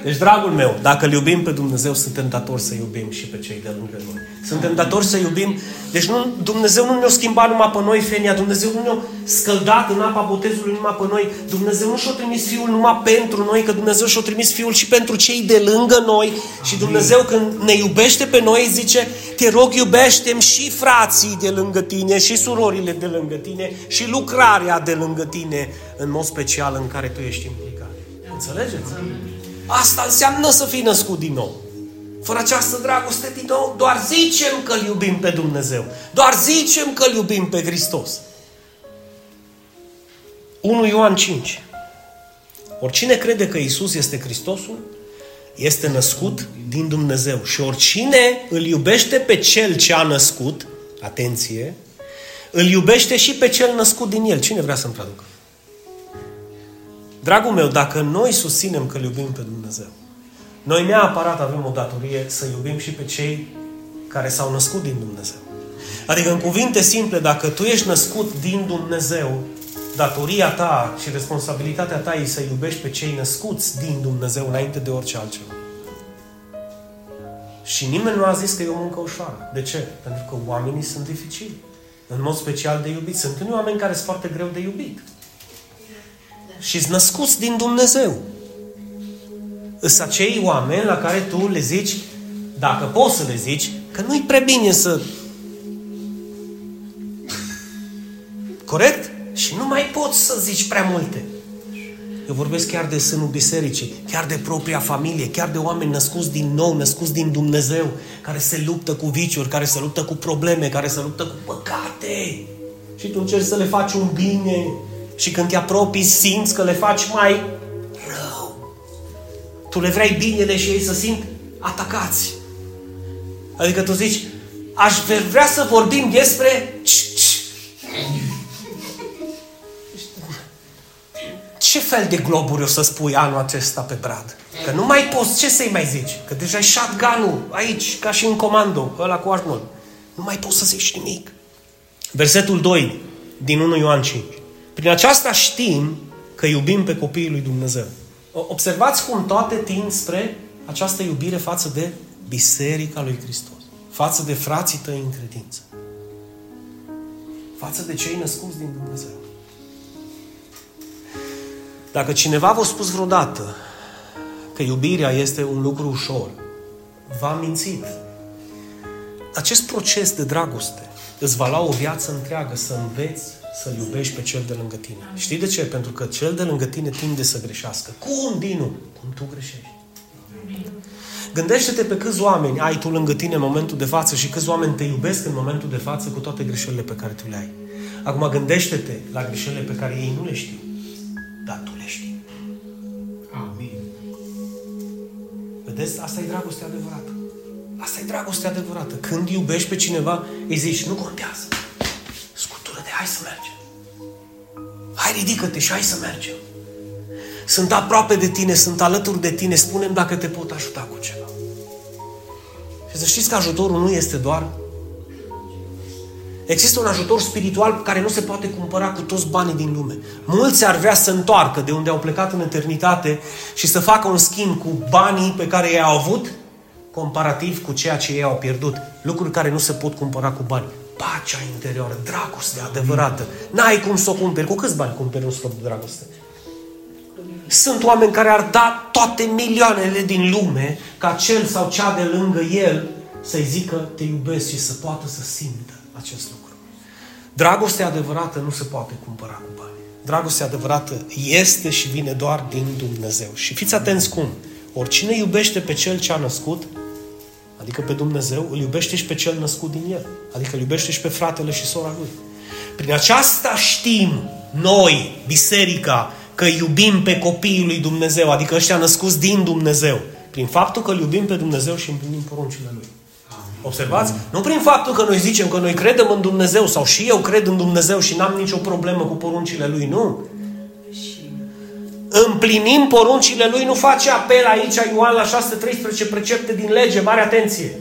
Deci, dragul meu, dacă îl iubim pe Dumnezeu, suntem datori să iubim și pe cei de lângă noi. Suntem datori să iubim. Deci nu, Dumnezeu nu ne-a schimbat numai pe noi, Fenia. Dumnezeu nu ne-a scăldat în apa botezului numai pe noi. Dumnezeu nu și-a trimis Fiul numai pentru noi, că Dumnezeu și-a trimis Fiul și pentru cei de lângă noi. Și Dumnezeu când ne iubește pe noi, zice, te rog, iubește și frații de lângă tine, și surorile de lângă tine, și lucrarea de lângă tine, în mod special în care tu ești implicat. Înțelegeți? Asta înseamnă să fii născut din nou. Fără această dragoste din nou, doar zicem că îl iubim pe Dumnezeu. Doar zicem că îl iubim pe Hristos. 1 Ioan 5. Oricine crede că Isus este Hristosul, este născut din Dumnezeu. Și oricine îl iubește pe cel ce a născut, atenție, îl iubește și pe cel născut din el. Cine vrea să-mi traducă? Dragul meu, dacă noi susținem că îl iubim pe Dumnezeu, noi neapărat avem o datorie să iubim și pe cei care s-au născut din Dumnezeu. Adică, în cuvinte simple, dacă tu ești născut din Dumnezeu, datoria ta și responsabilitatea ta e să iubești pe cei născuți din Dumnezeu înainte de orice altceva. Și nimeni nu a zis că e o muncă ușoară. De ce? Pentru că oamenii sunt dificili. În mod special de iubit. Sunt unii oameni care sunt foarte greu de iubit și sunt născuți din Dumnezeu. Sunt acei oameni la care tu le zici, dacă poți să le zici, că nu-i prea bine să... Corect? Și nu mai poți să zici prea multe. Eu vorbesc chiar de sânul bisericii, chiar de propria familie, chiar de oameni născuți din nou, născuți din Dumnezeu, care se luptă cu viciuri, care se luptă cu probleme, care se luptă cu păcate. Și tu încerci să le faci un bine, și când te apropii, simți că le faci mai rău. Tu le vrei binele și ei să simt atacați. Adică tu zici, aș vrea să vorbim despre... Ce fel de globuri o să spui anul acesta pe brad? Că nu mai poți, ce să-i mai zici? Că deja ai shotgun aici, ca și în comando, ăla cu Arnold. Nu mai poți să zici nimic. Versetul 2 din 1 Ioan 5. Prin aceasta știm că iubim pe copiii lui Dumnezeu. Observați cum toate tind spre această iubire față de Biserica lui Hristos. Față de frații tăi în credință. Față de cei născuți din Dumnezeu. Dacă cineva v-a spus vreodată că iubirea este un lucru ușor, v-a mințit. Acest proces de dragoste îți va lua o viață întreagă să înveți să-L iubești pe cel de lângă tine. Știi de ce? Pentru că cel de lângă tine tinde să greșească. Cum, Dinu? Cum tu greșești. Gândește-te pe câți oameni ai tu lângă tine în momentul de față și câți oameni te iubesc în momentul de față cu toate greșelile pe care tu le ai. Acum gândește-te la greșelile pe care ei nu le știu, dar tu le știi. Amin. Vedeți? Asta e dragoste adevărată. Asta e dragoste adevărată. Când iubești pe cineva, îi zici, nu contează hai să mergem. Hai, ridică-te și hai să mergem. Sunt aproape de tine, sunt alături de tine, spunem dacă te pot ajuta cu ceva. Și să știți că ajutorul nu este doar Există un ajutor spiritual care nu se poate cumpăra cu toți banii din lume. Mulți ar vrea să întoarcă de unde au plecat în eternitate și să facă un schimb cu banii pe care i-au avut comparativ cu ceea ce ei au pierdut. Lucruri care nu se pot cumpăra cu bani pacea interioară, dragoste adevărată. N-ai cum să o cumperi. Cu câți bani cumperi un scop de dragoste? Sunt oameni care ar da toate milioanele din lume ca cel sau cea de lângă el să-i zică te iubesc și să poată să simtă acest lucru. Dragostea adevărată nu se poate cumpăra cu bani. Dragostea adevărată este și vine doar din Dumnezeu. Și fiți atenți cum. Oricine iubește pe cel ce a născut, adică pe Dumnezeu, îl iubește și pe cel născut din el. Adică îl iubește și pe fratele și sora lui. Prin aceasta știm noi, biserica, că iubim pe copiii lui Dumnezeu, adică ăștia născuți din Dumnezeu. Prin faptul că îl iubim pe Dumnezeu și împlinim poruncile Lui. Observați? Nu prin faptul că noi zicem că noi credem în Dumnezeu sau și eu cred în Dumnezeu și n-am nicio problemă cu poruncile Lui, nu împlinim poruncile lui, nu face apel aici Ioan la 613 precepte din lege, mare atenție.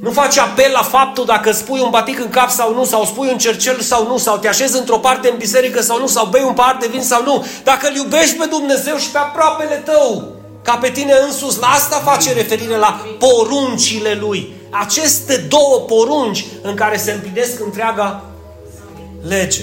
Nu face apel la faptul dacă spui un batic în cap sau nu, sau spui un cercel sau nu, sau te așezi într-o parte în biserică sau nu, sau bei un pahar de vin sau nu. Dacă îl iubești pe Dumnezeu și pe aproapele tău, ca pe tine însus. La asta face referire la poruncile lui. Aceste două porunci în care se împlinesc întreaga lege.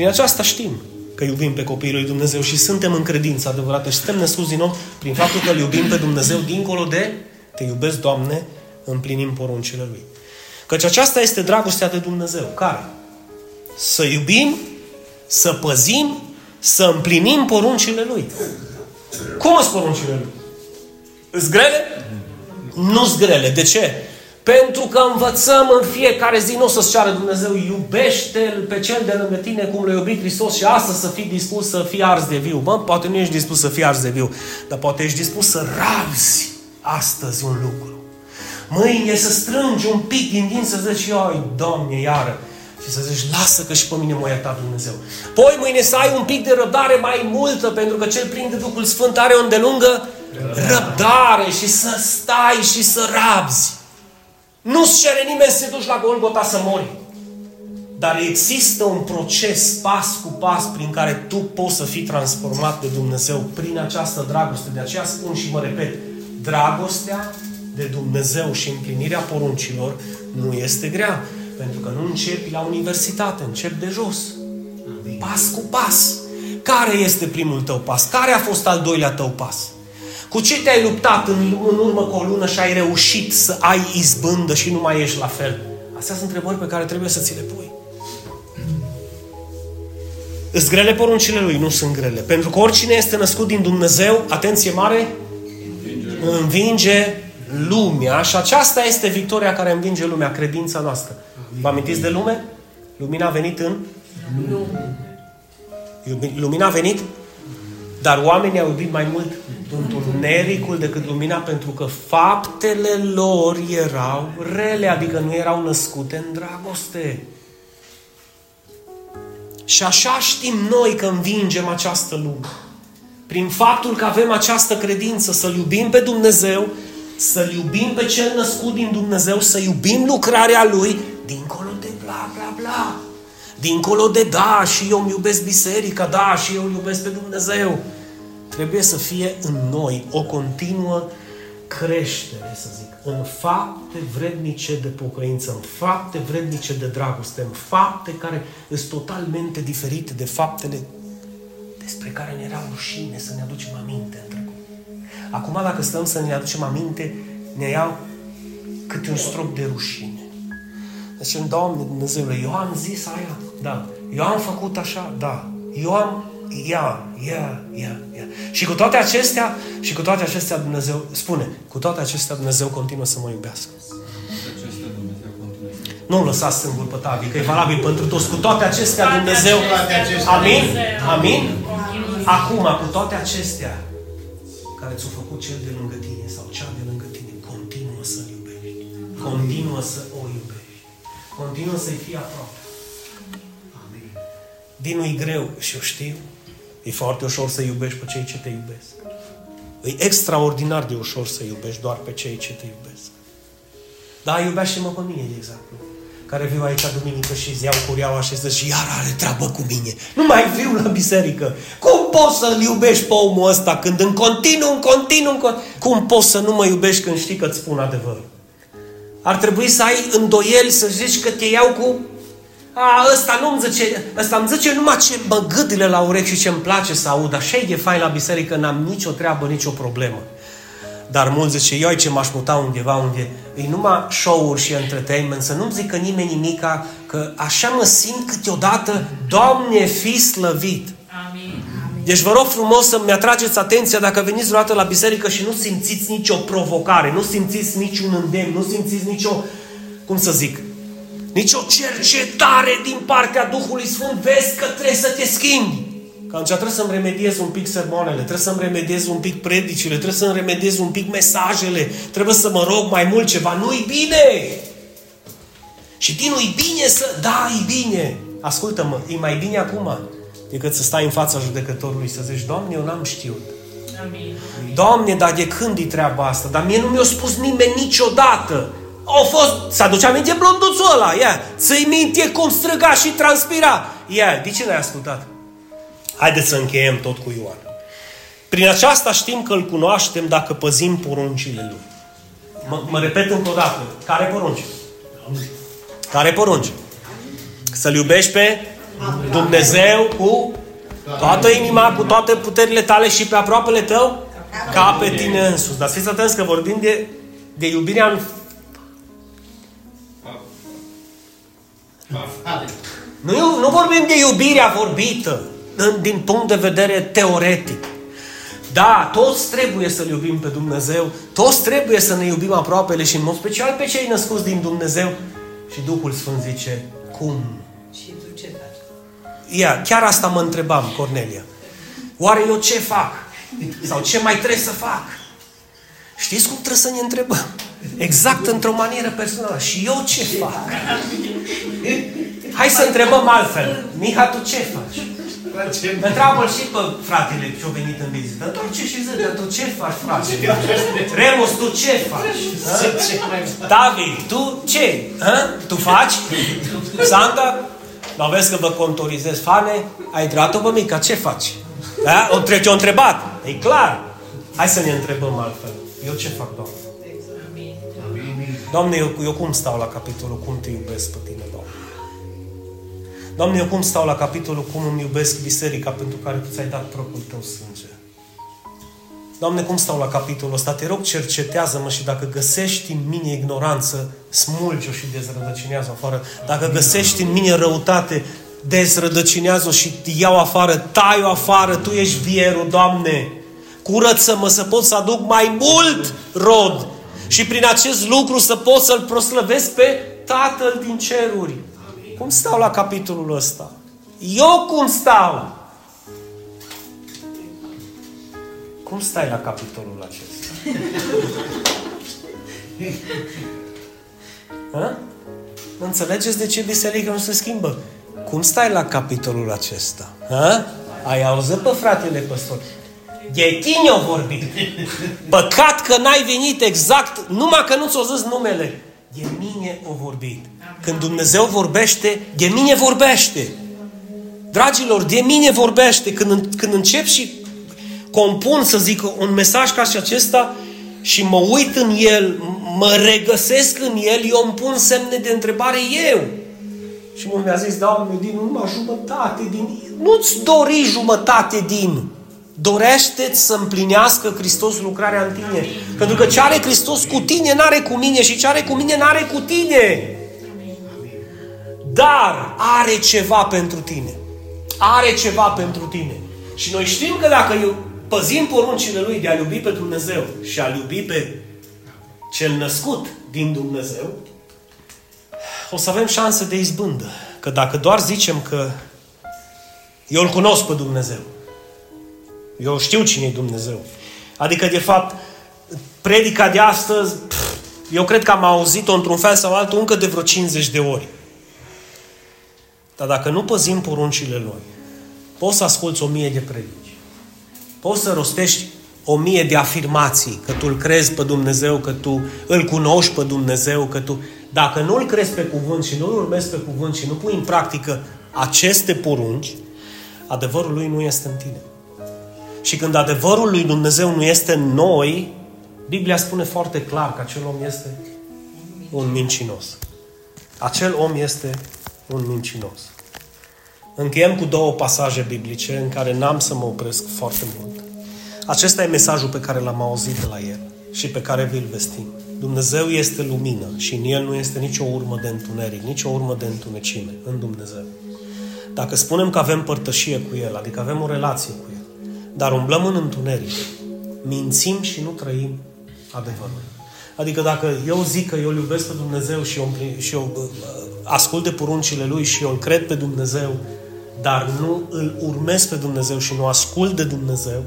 Prin aceasta știm că iubim pe copiii lui Dumnezeu și suntem în credință adevărată și suntem născuți din nou prin faptul că îl iubim pe Dumnezeu dincolo de te iubesc, Doamne, împlinim poruncile Lui. Căci aceasta este dragostea de Dumnezeu. Care? Să iubim, să păzim, să împlinim poruncile Lui. Cum sunt poruncile Lui? Îs grele? Nu-s grele. De ce? Pentru că învățăm în fiecare zi, nu o să-ți ceară Dumnezeu, iubește-L pe cel de lângă tine cum l-a iubit Hristos și astăzi să fii dispus să fii ars de viu. Bă, poate nu ești dispus să fii ars de viu, dar poate ești dispus să rabzi astăzi un lucru. Mâine să strângi un pic din din să zici, oi, Doamne, iară. Și să zici, lasă că și pe mine m-a iertat Dumnezeu. Poi mâine să ai un pic de răbdare mai multă, pentru că cel plin de Duhul Sfânt are o îndelungă răbdare și să stai și să rabzi. Nu-ți cere nimeni să te duci la Golgota să mori. Dar există un proces pas cu pas prin care tu poți să fii transformat de Dumnezeu prin această dragoste. De aceea spun și mă repet, dragostea de Dumnezeu și împlinirea poruncilor nu este grea. Pentru că nu începi la universitate, începi de jos. Pas cu pas. Care este primul tău pas? Care a fost al doilea tău pas? Cu ce te-ai luptat în, în urmă cu o lună și ai reușit să ai izbândă și nu mai ești la fel? Astea sunt întrebări pe care trebuie să ți le pui. Îs grele poruncile lui? Nu sunt grele. Pentru că oricine este născut din Dumnezeu, atenție mare, învinge, învinge lumea și aceasta este victoria care învinge lumea, credința noastră. Vă amintiți de lume? Lumina a venit în? Lume. Lumina a venit? Dar oamenii au iubit mai mult întunericul decât lumina pentru că faptele lor erau rele, adică nu erau născute în dragoste. Și așa știm noi că învingem această lume. Prin faptul că avem această credință să-L iubim pe Dumnezeu, să-L iubim pe Cel născut din Dumnezeu, să iubim lucrarea Lui, dincolo de bla, bla, bla. Dincolo de da, și eu îmi iubesc biserica, da, și eu îl iubesc pe Dumnezeu. Trebuie să fie în noi o continuă creștere, să zic, în fapte vrednice de pocăință, în fapte vrednice de dragoste, în fapte care sunt totalmente diferite de faptele despre care ne era rușine să ne aducem aminte în trecut. Acum, dacă stăm să ne aducem aminte, ne iau câte un strop de rușine. Deci, Doamne Dumnezeule, eu am zis aia, da. Eu am făcut așa, da. Eu am, ia, ia, ia, ia. Și cu toate acestea, și cu toate acestea Dumnezeu, spune, cu toate acestea Dumnezeu continuă să mă iubească. Nu lăsați singur pe Tavi, că e valabil pentru toți. Cu toate acestea Dumnezeu... Amin? Amin? Acum, cu toate acestea care ți-au făcut cel de lângă tine sau cea de lângă tine, continuă să iubești. Continuă să o iubești. Continuă să-i fii aproape. Amin. Din nu greu și eu știu. E foarte ușor să iubești pe cei ce te iubesc. E extraordinar de ușor să iubești doar pe cei ce te iubesc. Da, iubește-mă pe mine, de exemplu. Care viu aici duminică și îți iau cureaua și zic și iar are treabă cu mine. Nu mai viu la biserică. Cum poți să-l iubești pe omul ăsta când în continuu, în continuu, în continuu... Cum poți să nu mă iubești când știi că îți spun adevărul? Ar trebui să ai îndoieli, să zici că te iau cu a, ăsta nu îmi zice, ăsta îmi zice numai ce mă gâdile la urechi și ce îmi place să aud. Așa e fain la biserică, n-am nicio treabă, nicio problemă. Dar mulți zice, eu ce m-aș muta undeva unde e numai show-uri și entertainment, să nu-mi zică nimeni nimica, că așa mă simt câteodată, Doamne, fi slăvit. Amin. Deci vă rog frumos să-mi atrageți atenția dacă veniți vreodată la biserică și nu simțiți nicio provocare, nu simțiți niciun îndemn, nu simțiți nicio, cum să zic, nici o cercetare din partea Duhului Sfânt, vezi că trebuie să te schimbi. Că atunci trebuie să-mi remediez un pic sermoanele, trebuie să-mi remediez un pic predicile, trebuie să-mi remediez un pic mesajele, trebuie să mă rog mai mult ceva. Nu-i bine! Și din nu-i bine să... Da, e bine! Ascultă-mă, e mai bine acum decât să stai în fața judecătorului și să zici, Doamne, eu n-am știut. Amin. Doamne, dar de când e treaba asta? Dar mie nu mi-a spus nimeni niciodată. Au fost, să aduce aminte blonduțul ăla, ia, ți-i minte cum străga și transpira. Ia, de ce l-ai ascultat? Haideți să încheiem tot cu Ioan. Prin aceasta știm că îl cunoaștem dacă păzim poruncile lui. Mă, mă repet încă o dată. Care porunci? Care porunci? Să-L iubești pe Dumnezeu cu toată inima, cu toate puterile tale și pe aproapele tău ca pe tine însuți. Dar fiți atenți că vorbim de, de iubirea în... Nu, nu vorbim de iubirea vorbită din punct de vedere teoretic. Da, toți trebuie să-L iubim pe Dumnezeu, toți trebuie să ne iubim aproapele și în mod special pe cei născuți din Dumnezeu. Și Duhul Sfânt zice, cum? Și tu ce faci? Ia, chiar asta mă întrebam, Cornelia. Oare eu ce fac? Sau ce mai trebuie să fac? Știți cum trebuie să ne întrebăm? Exact într-o manieră personală. Și eu ce fac? Hai să întrebăm altfel. Miha, tu ce faci? Întreabă și pe fratele ce-a venit în vizită. ce și zi, dar tu ce faci, frate? Remus, tu ce faci? David, tu ce? Ha? Tu faci? Santa? Nu vezi că vă contorizez fane? Ai intrat-o pe mica, ce faci? Da? O, trece o întrebat. E clar. Hai să ne întrebăm altfel. Eu ce fac, Doamne? Doamne, eu, eu cum stau la capitolul cum te iubesc pe tine, Doamne? Doamne, eu cum stau la capitolul cum îmi iubesc biserica pentru care Tu ți-ai dat propriul Tău sânge? Doamne, cum stau la capitolul ăsta? Te rog, cercetează-mă și dacă găsești în mine ignoranță, smulge-o și dezrădăcinează afară. Dacă găsești în mine răutate, dezrădăcinează-o și iau afară, tai-o afară, Tu ești vierul, Doamne. Curăță-mă să pot să aduc mai mult rod și prin acest lucru să pot să-L proslăvesc pe Tatăl din ceruri. Cum stau la capitolul ăsta? Eu cum stau? Cum stai la capitolul acesta? Ha? Înțelegeți de ce biserica nu se schimbă? Cum stai la capitolul acesta? Ha? Ai auzit pe fratele păstor? De tine au vorbit. Păcat că n-ai venit exact, numai că nu ți-o zis numele. De mine o vorbit. Când Dumnezeu vorbește, de mine vorbește. Dragilor, de mine vorbește. Când, când încep și compun, să zic, un mesaj ca și acesta și mă uit în el, mă regăsesc în el, eu îmi pun semne de întrebare eu. Și mă mi-a zis, Doamne, din numai jumătate din... Nu-ți dori jumătate din dorește să împlinească Hristos lucrarea în tine. Amin. Pentru că ce are Hristos cu tine, n-are cu mine și ce are cu mine, n-are cu tine. Amin. Dar are ceva pentru tine. Are ceva pentru tine. Și noi știm că dacă păzim poruncile Lui de a iubi pe Dumnezeu și a iubi pe cel născut din Dumnezeu, o să avem șansă de izbândă. Că dacă doar zicem că eu îl cunosc pe Dumnezeu, eu știu cine e Dumnezeu. Adică, de fapt, predica de astăzi, eu cred că am auzit-o într-un fel sau altul încă de vreo 50 de ori. Dar dacă nu păzim poruncile Lui, poți să asculți o mie de predici. Poți să rostești o mie de afirmații că tu îl crezi pe Dumnezeu, că tu îl cunoști pe Dumnezeu, că tu... Dacă nu îl crezi pe cuvânt și nu îl urmezi pe cuvânt și nu pui în practică aceste porunci, adevărul lui nu este în tine. Și când adevărul lui Dumnezeu nu este în noi, Biblia spune foarte clar că acel om este un mincinos. Acel om este un mincinos. Încheiem cu două pasaje biblice în care n-am să mă opresc foarte mult. Acesta e mesajul pe care l-am auzit de la el și pe care vi-l vestim. Dumnezeu este lumină și în El nu este nicio urmă de întuneric, nicio urmă de întunecime în Dumnezeu. Dacă spunem că avem părtășie cu El, adică avem o relație cu El, dar umblăm în întuneric, mințim și nu trăim adevărul. Adică dacă eu zic că eu îl iubesc pe Dumnezeu și eu, și eu uh, ascult de poruncile Lui și eu îl cred pe Dumnezeu, dar nu îl urmez pe Dumnezeu și nu ascult de Dumnezeu,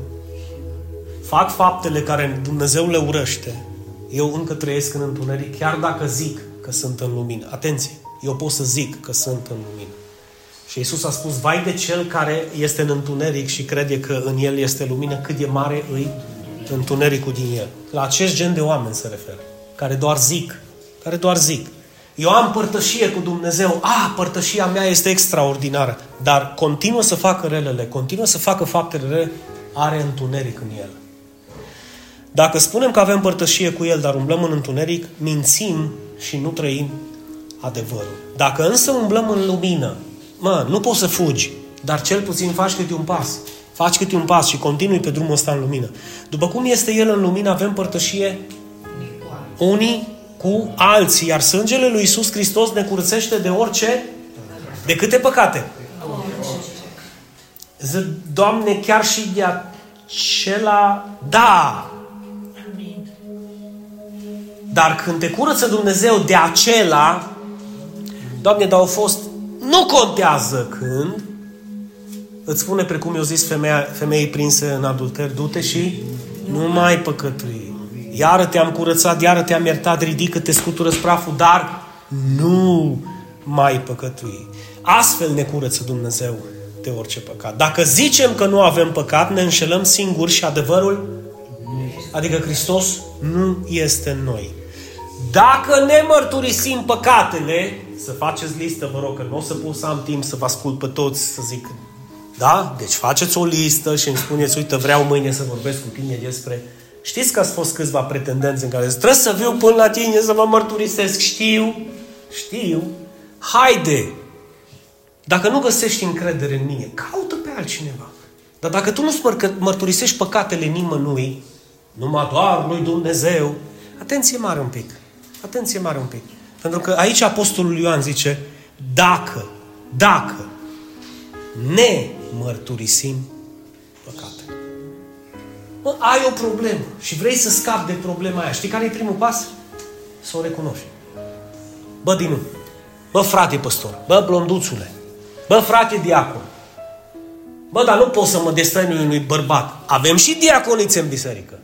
fac faptele care Dumnezeu le urăște, eu încă trăiesc în întuneric, chiar dacă zic că sunt în lumină. Atenție! Eu pot să zic că sunt în lumină. Și Isus a spus, vai de cel care este în întuneric și crede că în el este lumină, cât de mare îi întunericul din el. La acest gen de oameni se referă, care doar zic, care doar zic. Eu am părtășie cu Dumnezeu. Ah, părtășia mea este extraordinară. Dar continuă să facă relele, continuă să facă faptele rele, are întuneric în el. Dacă spunem că avem părtășie cu El, dar umblăm în întuneric, mințim și nu trăim adevărul. Dacă însă umblăm în lumină, mă, nu poți să fugi, dar cel puțin faci câte un pas. Faci câte un pas și continui pe drumul ăsta în lumină. După cum este El în lumină, avem părtășie unii cu alții, iar sângele lui Isus Hristos ne curățește de orice, de câte păcate? Zic, Doamne, chiar și de acela, da, dar când te curăță Dumnezeu de acela, Doamne, dar au fost, nu contează când, îți spune precum eu zis femeia, femeii prinse în adulter, du-te și nu mai păcătui. Iară te-am curățat, iară te-am iertat, ridică-te, scutură praful, dar nu mai păcătui. Astfel ne curăță Dumnezeu de orice păcat. Dacă zicem că nu avem păcat, ne înșelăm singuri și adevărul, adică Hristos, nu este în noi. Dacă ne mărturisim păcatele, să faceți listă, vă rog, că nu o să pot să am timp să vă ascult pe toți, să zic, da? Deci faceți o listă și îmi spuneți, uite, vreau mâine să vorbesc cu tine despre... Știți că ați fost câțiva pretendenți în care zic, trebuie să viu până la tine să mă mărturisesc. Știu, știu, haide! Dacă nu găsești încredere în mine, caută pe altcineva. Dar dacă tu nu-ți mărturisești păcatele nimănui, numai doar lui Dumnezeu, atenție mare un pic. Atenție mare un pic. Pentru că aici Apostolul Ioan zice, dacă, dacă ne mărturisim păcatele. Mă, ai o problemă și vrei să scapi de problema aia. Știi care e primul pas? Să o recunoști. Bă, Dinu, bă, frate păstor, bă, blonduțule, bă, frate diacon, bă, dar nu pot să mă destăinui unui bărbat. Avem și diaconițe în biserică.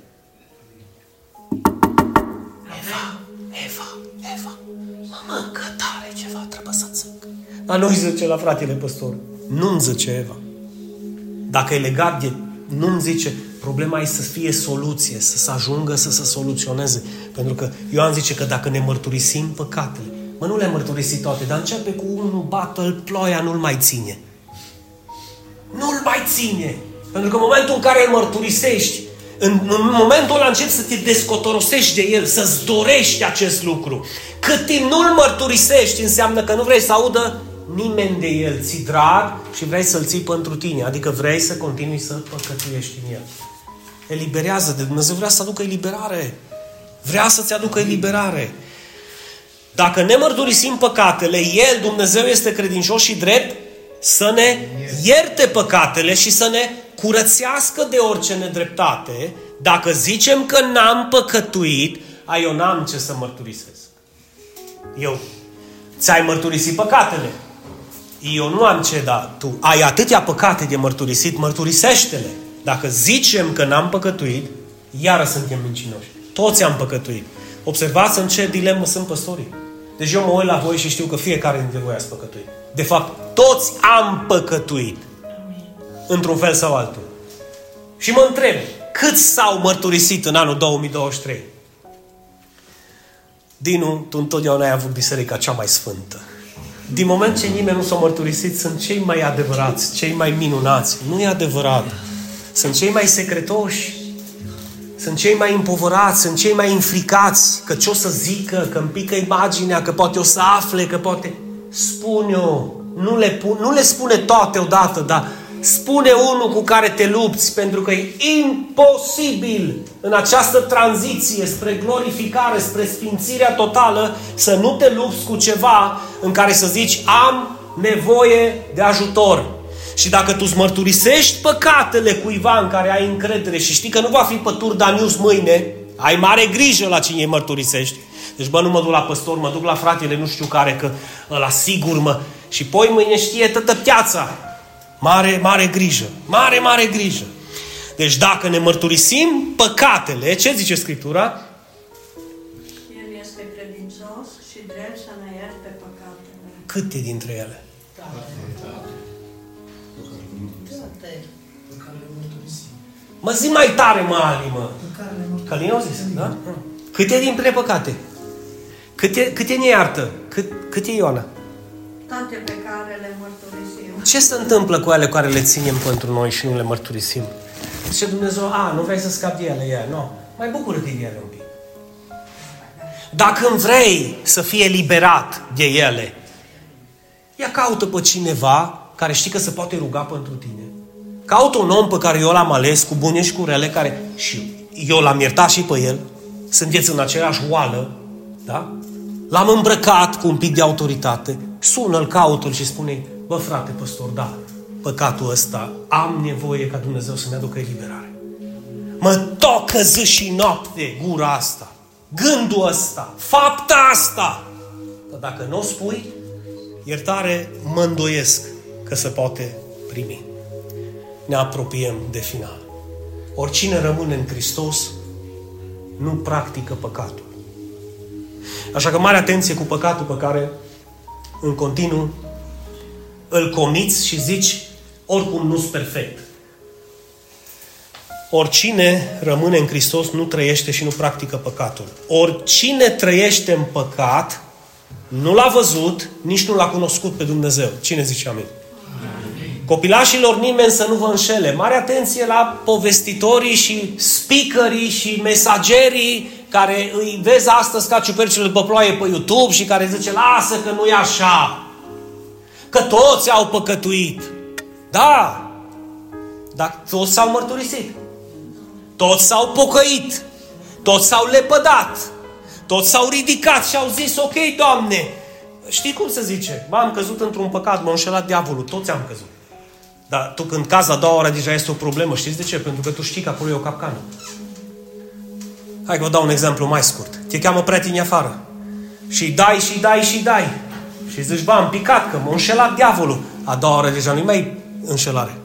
Dar nu-i zice la fratele păstor. Nu-mi zice Eva. Dacă e legat de... Nu-mi zice, problema e să fie soluție, să se ajungă să se soluționeze. Pentru că Ioan zice că dacă ne mărturisim păcatele, mă, nu le mărturisi toate, dar începe cu unul, bată ploaia, nu-l mai ține. Nu-l mai ține. Pentru că în momentul în care îl mărturisești, în, în momentul ăla începi să te descotorosești de el, să-ți dorești acest lucru. Cât timp nu-l mărturisești, înseamnă că nu vrei să audă nimeni de el, ți drag și vrei să-l ții pentru tine. Adică vrei să continui să păcătuiești în el. Eliberează de Dumnezeu vrea să aducă eliberare. Vrea să-ți aducă eliberare. Dacă ne mărturisim păcatele, El, Dumnezeu, este credincios și drept să ne ierte păcatele și să ne curățească de orice nedreptate. Dacă zicem că n-am păcătuit, ai eu n-am ce să mărturisesc. Eu ți-ai mărturisit păcatele. Eu nu am ce, dar tu ai atâtea păcate de mărturisit, mărturisește-le. Dacă zicem că n-am păcătuit, iară suntem mincinoși. Toți am păcătuit. Observați în ce dilemă sunt păstorii. Deci eu mă uit la voi și știu că fiecare dintre voi ați păcătuit. De fapt, toți am păcătuit. Într-un fel sau altul. Și mă întreb, cât s-au mărturisit în anul 2023? Dinu, tu întotdeauna ai avut biserica cea mai sfântă. Din moment ce nimeni nu s-a mărturisit, sunt cei mai adevărați, cei mai minunați. Nu e adevărat. Sunt cei mai secretoși. Sunt cei mai împovărați, sunt cei mai infricați, că ce o să zică, că îmi pică imaginea, că poate o să afle, că poate... Spune eu, nu le, pun, nu le spune toate odată, dar spune unul cu care te lupți, pentru că e imposibil în această tranziție spre glorificare, spre sfințirea totală, să nu te lupți cu ceva în care să zici am nevoie de ajutor. Și dacă tu îți mărturisești păcatele cuiva în care ai încredere și știi că nu va fi pătur Danius mâine, ai mare grijă la cine îi mărturisești. Deci, bă, nu mă duc la păstor, mă duc la fratele nu știu care, că ăla sigur mă... Și poi mâine știe toată piața. Mare, mare grijă. Mare, mare grijă. Deci dacă ne mărturisim păcatele, ce zice Scriptura? El este credincios și drept să ne ierte păcatele. Câte dintre ele? Mă zi mai tare, mă, Ali, mă. Călin au zis, da? Câte dintre păcate? Cât e, cât e ne iartă? Cât, cât e Ioana? Toate pe care le mărturisim. Ce se întâmplă cu ele care le ținem pentru noi și nu le mărturisim? Zice Dumnezeu, a, nu vrei să scapi de ele, ea, nu. Mai bucură-te de ele un pic. Dacă îmi vrei să fie eliberat de ele, ia caută pe cineva care știi că se poate ruga pentru tine. Caută un om pe care eu l-am ales, cu bune și cu rele, care și eu l-am iertat și pe el, sunteți în aceeași oală, da? L-am îmbrăcat cu un pic de autoritate, sună-l, caută-l și spune, bă frate păstor, da, păcatul ăsta, am nevoie ca Dumnezeu să-mi aducă eliberare. Mă tocă zi și noapte gura asta, gândul ăsta, fapta asta. Dar dacă nu o spui, iertare mă îndoiesc că se poate primi. Ne apropiem de final. Oricine rămâne în Hristos nu practică păcatul. Așa că mare atenție cu păcatul pe care în continuu îl comiți și zici oricum nu sunt perfect. Oricine rămâne în Hristos nu trăiește și nu practică păcatul. Oricine trăiește în păcat nu l-a văzut, nici nu l-a cunoscut pe Dumnezeu. Cine zice amin? Copilașilor nimeni să nu vă înșele. Mare atenție la povestitorii și speakerii și mesagerii care îi vezi astăzi ca ciupercile după ploaie pe YouTube și care zice, lasă că nu e așa. Că toți au păcătuit. Da, dar toți s-au mărturisit. Toți s-au pocăit. Toți s-au lepădat. Toți s-au ridicat și au zis, ok, Doamne, știi cum se zice? M-am căzut într-un păcat, m-a înșelat diavolul, toți am căzut. Dar tu când cazi la doua oră deja este o problemă, știți de ce? Pentru că tu știi că acolo e o capcană. Hai că vă dau un exemplu mai scurt. Te cheamă prieteni afară. Și dai, și dai, și dai. Și zici, bă, am picat, că m-a înșelat diavolul. A doua oră deja nu mai înșelare.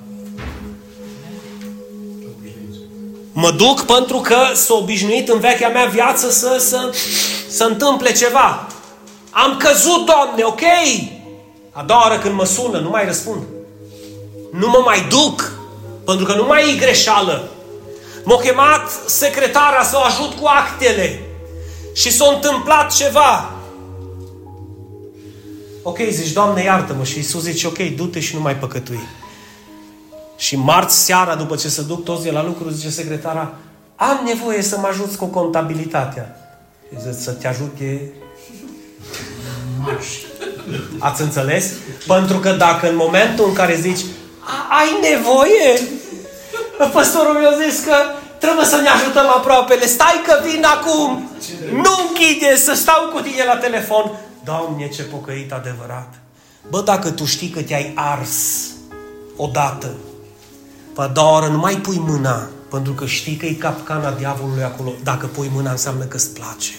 Mă duc pentru că s-a obișnuit în vechea mea viață să, să, să întâmple ceva. Am căzut, Doamne, ok? A doua oră când mă sună, nu mai răspund. Nu mă mai duc, pentru că nu mai e greșeală. M-a chemat secretara să o ajut cu actele și s-a întâmplat ceva. Ok, zici, Doamne, iartă-mă. Și Iisus zice, ok, du-te și nu mai păcătui. Și marți seara, după ce se duc toți de la lucru, zice secretara, am nevoie să mă ajuți cu contabilitatea. Și zice, să te ajute Ați înțeles? Pentru că dacă în momentul în care zici, ai nevoie, păstorul mi-a zis că trebuie să ne ajutăm aproapele, stai că vin acum, nu închide, să stau cu tine la telefon. Doamne, ce pocăit adevărat! Bă, dacă tu știi că te-ai ars odată, pe a doua oră nu mai pui mâna, pentru că știi că e capcana diavolului acolo. Dacă pui mâna, înseamnă că îți place.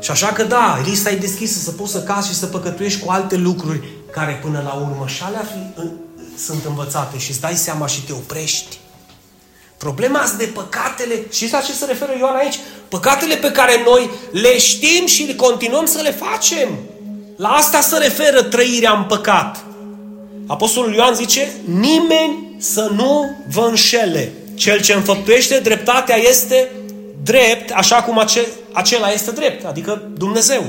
Și așa că da, lista e deschisă să poți să cazi și să păcătuiești cu alte lucruri care până la urmă și alea fi, în, sunt învățate și îți dai seama și te oprești. Problema asta de păcatele, și la ce se referă Ioan aici? Păcatele pe care noi le știm și continuăm să le facem. La asta se referă trăirea în păcat. Apostolul Ioan zice, nimeni să nu vă înșele. Cel ce înfăptuiește dreptatea este drept, așa cum ace- acela este drept, adică Dumnezeu.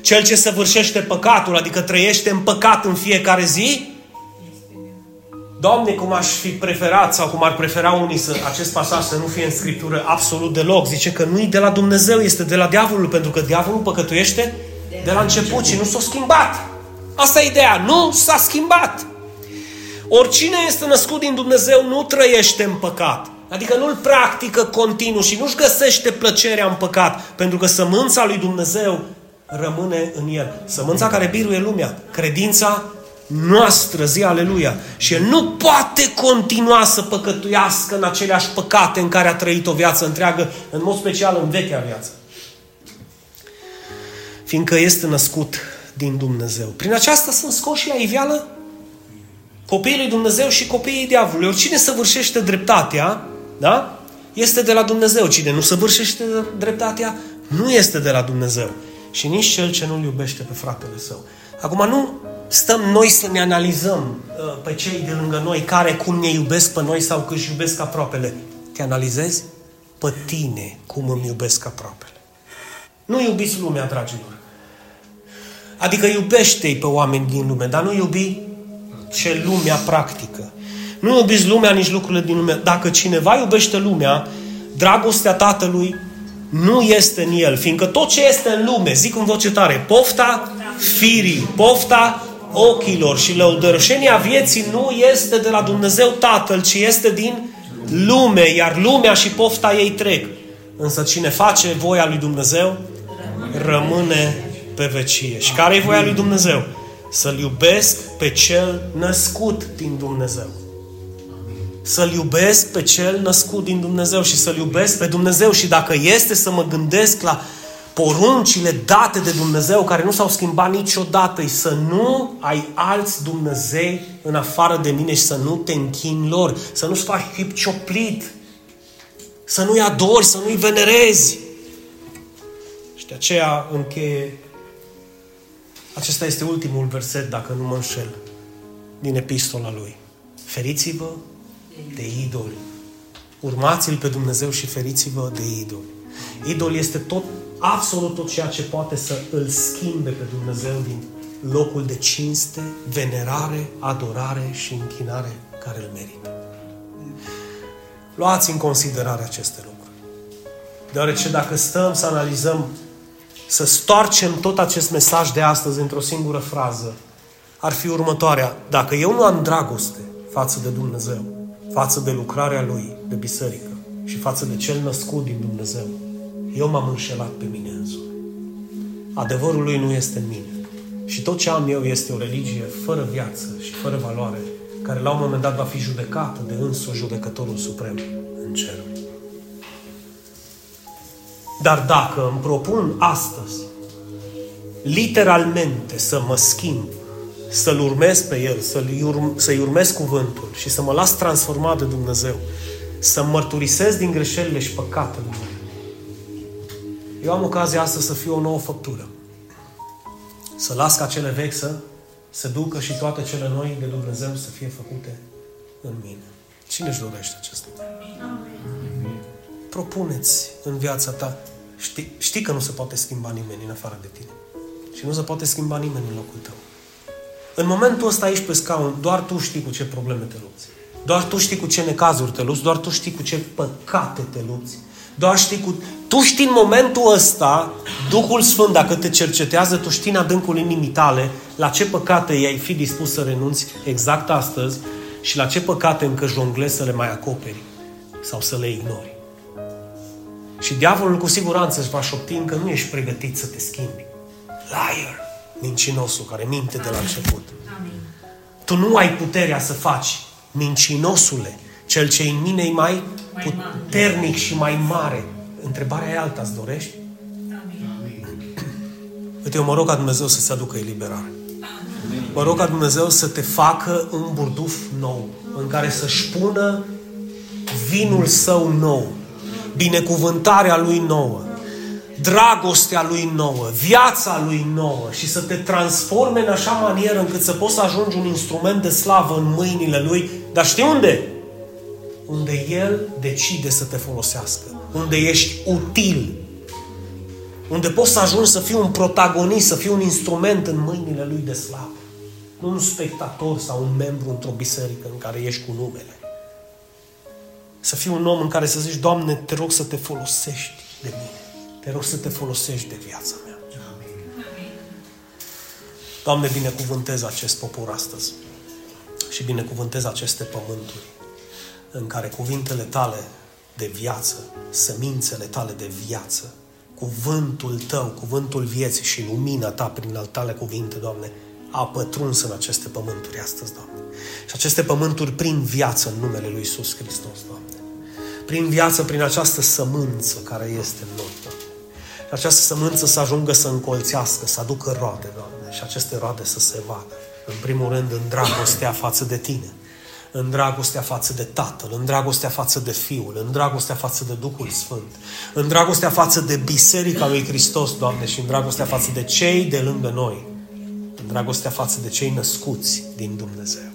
Cel ce săvârșește păcatul, adică trăiește în păcat în fiecare zi, Doamne, cum aș fi preferat sau cum ar prefera unii să acest pasaj să nu fie în Scriptură absolut deloc. Zice că nu e de la Dumnezeu, este de la diavolul, pentru că diavolul păcătuiește de la început și nu s-a schimbat. Asta e ideea, nu s-a schimbat. Oricine este născut din Dumnezeu nu trăiește în păcat. Adică nu-l practică continuu și nu-și găsește plăcerea în păcat, pentru că sămânța lui Dumnezeu rămâne în el. Sămânța care biruie lumea, credința noastră, zi aleluia. Și el nu poate continua să păcătuiască în aceleași păcate în care a trăit o viață întreagă, în mod special în vechea viață. Fiindcă este născut din Dumnezeu. Prin aceasta sunt scoși la iveală copiii lui Dumnezeu și copiii diavolului. Oricine săvârșește dreptatea, da? Este de la Dumnezeu. Cine nu săvârșește dreptatea, nu este de la Dumnezeu. Și nici cel ce nu-l iubește pe fratele său. Acum nu stăm noi să ne analizăm uh, pe cei de lângă noi care cum ne iubesc pe noi sau că își iubesc aproapele. Te analizezi? Pe tine cum îmi iubesc aproapele. Nu iubiți lumea, dragilor. Adică iubește-i pe oameni din lume, dar nu iubi ce lumea practică. Nu iubiți lumea, nici lucrurile din lume. Dacă cineva iubește lumea, dragostea Tatălui nu este în el, fiindcă tot ce este în lume, zic în voce tare, pofta firii, pofta ochilor și lăudărășenia vieții nu este de la Dumnezeu Tatăl, ci este din lume, iar lumea și pofta ei trec. Însă cine face voia lui Dumnezeu, rămâne pe vecie. Și care e voia lui Dumnezeu? Să-L iubesc pe cel născut din Dumnezeu. Să-L iubesc pe cel născut din Dumnezeu și să-L iubesc pe Dumnezeu. Și dacă este să mă gândesc la poruncile date de Dumnezeu, care nu s-au schimbat niciodată, e să nu ai alți Dumnezei în afară de mine și să nu te închini lor, să nu-ți faci chip cioplit, să nu-i adori, să nu-i venerezi. Și de aceea încheie, acesta este ultimul verset, dacă nu mă înșel, din epistola lui. Feriți-vă de idoli. Urmați-L pe Dumnezeu și feriți-vă de idoli. Idol este tot, absolut tot ceea ce poate să îl schimbe pe Dumnezeu din locul de cinste, venerare, adorare și închinare care îl merită. Luați în considerare aceste lucruri. Deoarece dacă stăm să analizăm, să stoarcem tot acest mesaj de astăzi într-o singură frază, ar fi următoarea. Dacă eu nu am dragoste față de Dumnezeu, față de lucrarea Lui, de biserică și față de cel născut din Dumnezeu, eu m-am înșelat pe mine însumi. Adevărul Lui nu este în mine. Și tot ce am eu este o religie fără viață și fără valoare, care la un moment dat va fi judecată de însuși judecătorul suprem în cer. Dar dacă îmi propun astăzi, literalmente, să mă schimb, să-L urmez pe El, să-i urm, să urmez cuvântul și să mă las transformat de Dumnezeu, să mărturisesc din greșelile și păcatele mele, eu am ocazia astăzi să fiu o nouă făptură. Să las ca cele vechi să se ducă și toate cele noi de Dumnezeu să fie făcute în mine. Cine își dorește acest lucru? Propuneți în viața ta. Știi, știi că nu se poate schimba nimeni în afară de tine. Și nu se poate schimba nimeni în locul tău. În momentul ăsta aici pe scaun, doar tu știi cu ce probleme te lupți. Doar tu știi cu ce necazuri te lupți, doar tu știi cu ce păcate te lupți. Doar știi cu... Tu știi în momentul ăsta, Duhul Sfânt, dacă te cercetează, tu știi în adâncul inimii tale la ce păcate i-ai fi dispus să renunți exact astăzi și la ce păcate încă jonglezi să le mai acoperi sau să le ignori. Și diavolul cu siguranță își va șopti încă nu ești pregătit să te schimbi. Liar! Mincinosul care minte de la început. Amin. Tu nu ai puterea să faci mincinosule. Cel ce în mine e mai puternic și mai mare. Întrebarea e alta, îți dorești? Uite, eu mă rog ca Dumnezeu să se aducă eliberare. Mă rog ca Dumnezeu să te facă un burduf nou, în care să-și pună vinul său nou, binecuvântarea lui nouă, dragostea lui nouă, viața lui nouă și să te transforme în așa manieră încât să poți să ajungi un instrument de slavă în mâinile lui. Dar știi unde? Unde El decide să te folosească, unde ești util, unde poți să ajungi să fii un protagonist, să fii un instrument în mâinile Lui de slavă. Nu un spectator sau un membru într-o biserică în care ești cu numele. Să fii un om în care să zici, Doamne, te rog să te folosești de mine. Te rog să te folosești de viața mea. Doamne, binecuvântez acest popor astăzi și binecuvântez aceste pământuri în care cuvintele tale de viață, semințele tale de viață, cuvântul tău, cuvântul vieții și lumina ta prin al tale cuvinte, Doamne, a pătruns în aceste pământuri astăzi, Doamne. Și aceste pământuri prin viață în numele Lui Iisus Hristos, Doamne. Prin viață, prin această sămânță care este în noi, Doamne. Și această sămânță să ajungă să încolțească, să aducă roade, Doamne, și aceste roade să se vadă. În primul rând, în dragostea față de Tine în dragostea față de Tatăl, în dragostea față de Fiul, în dragostea față de Duhul Sfânt, în dragostea față de Biserica lui Hristos, Doamne, și în dragostea față de cei de lângă noi, în dragostea față de cei născuți din Dumnezeu.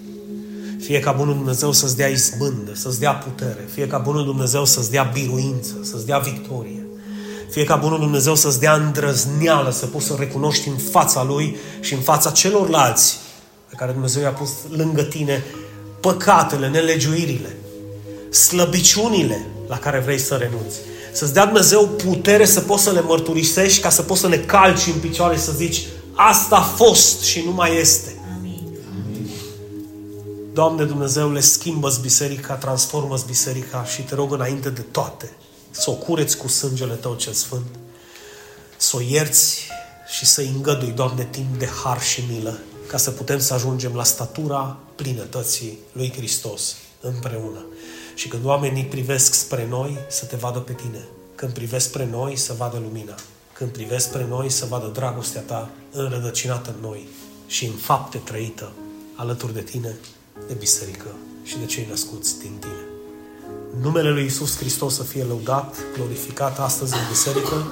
Fie ca Bunul Dumnezeu să-ți dea izbândă, să-ți dea putere, fie ca Bunul Dumnezeu să-ți dea biruință, să-ți dea victorie, Fie ca Bunul Dumnezeu să-ți dea îndrăzneală, să poți să recunoști în fața Lui și în fața celorlalți pe care Dumnezeu i-a pus lângă tine păcatele, nelegiuirile, slăbiciunile la care vrei să renunți. Să-ți dea Dumnezeu putere să poți să le mărturisești ca să poți să le calci în picioare și să zici asta a fost și nu mai este. Doamne Dumnezeule, schimbă-ți biserica, transformă-ți biserica și te rog înainte de toate să o cureți cu sângele Tău cel Sfânt, să o ierți și să-i îngădui, Doamne, timp de har și milă, ca să putem să ajungem la statura plinătății lui Hristos împreună. Și când oamenii privesc spre noi, să te vadă pe tine. Când privesc spre noi, să vadă lumina. Când privesc spre noi, să vadă dragostea ta înrădăcinată în noi și în fapte trăită alături de tine, de biserică și de cei născuți din tine. Numele lui Isus Hristos să fie lăudat, glorificat astăzi în biserică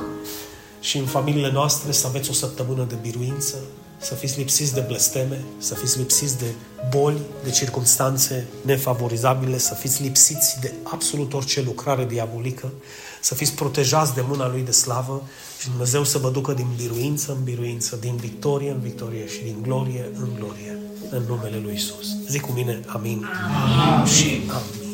și în familiile noastre să aveți o săptămână de biruință, să fiți lipsiți de blesteme, să fiți lipsiți de boli, de circunstanțe nefavorizabile, să fiți lipsiți de absolut orice lucrare diabolică, să fiți protejați de mâna Lui de slavă și Dumnezeu să vă ducă din biruință în biruință, din victorie în victorie și din glorie în glorie, în numele Lui Isus. Zic cu mine, amin, amin. și amin.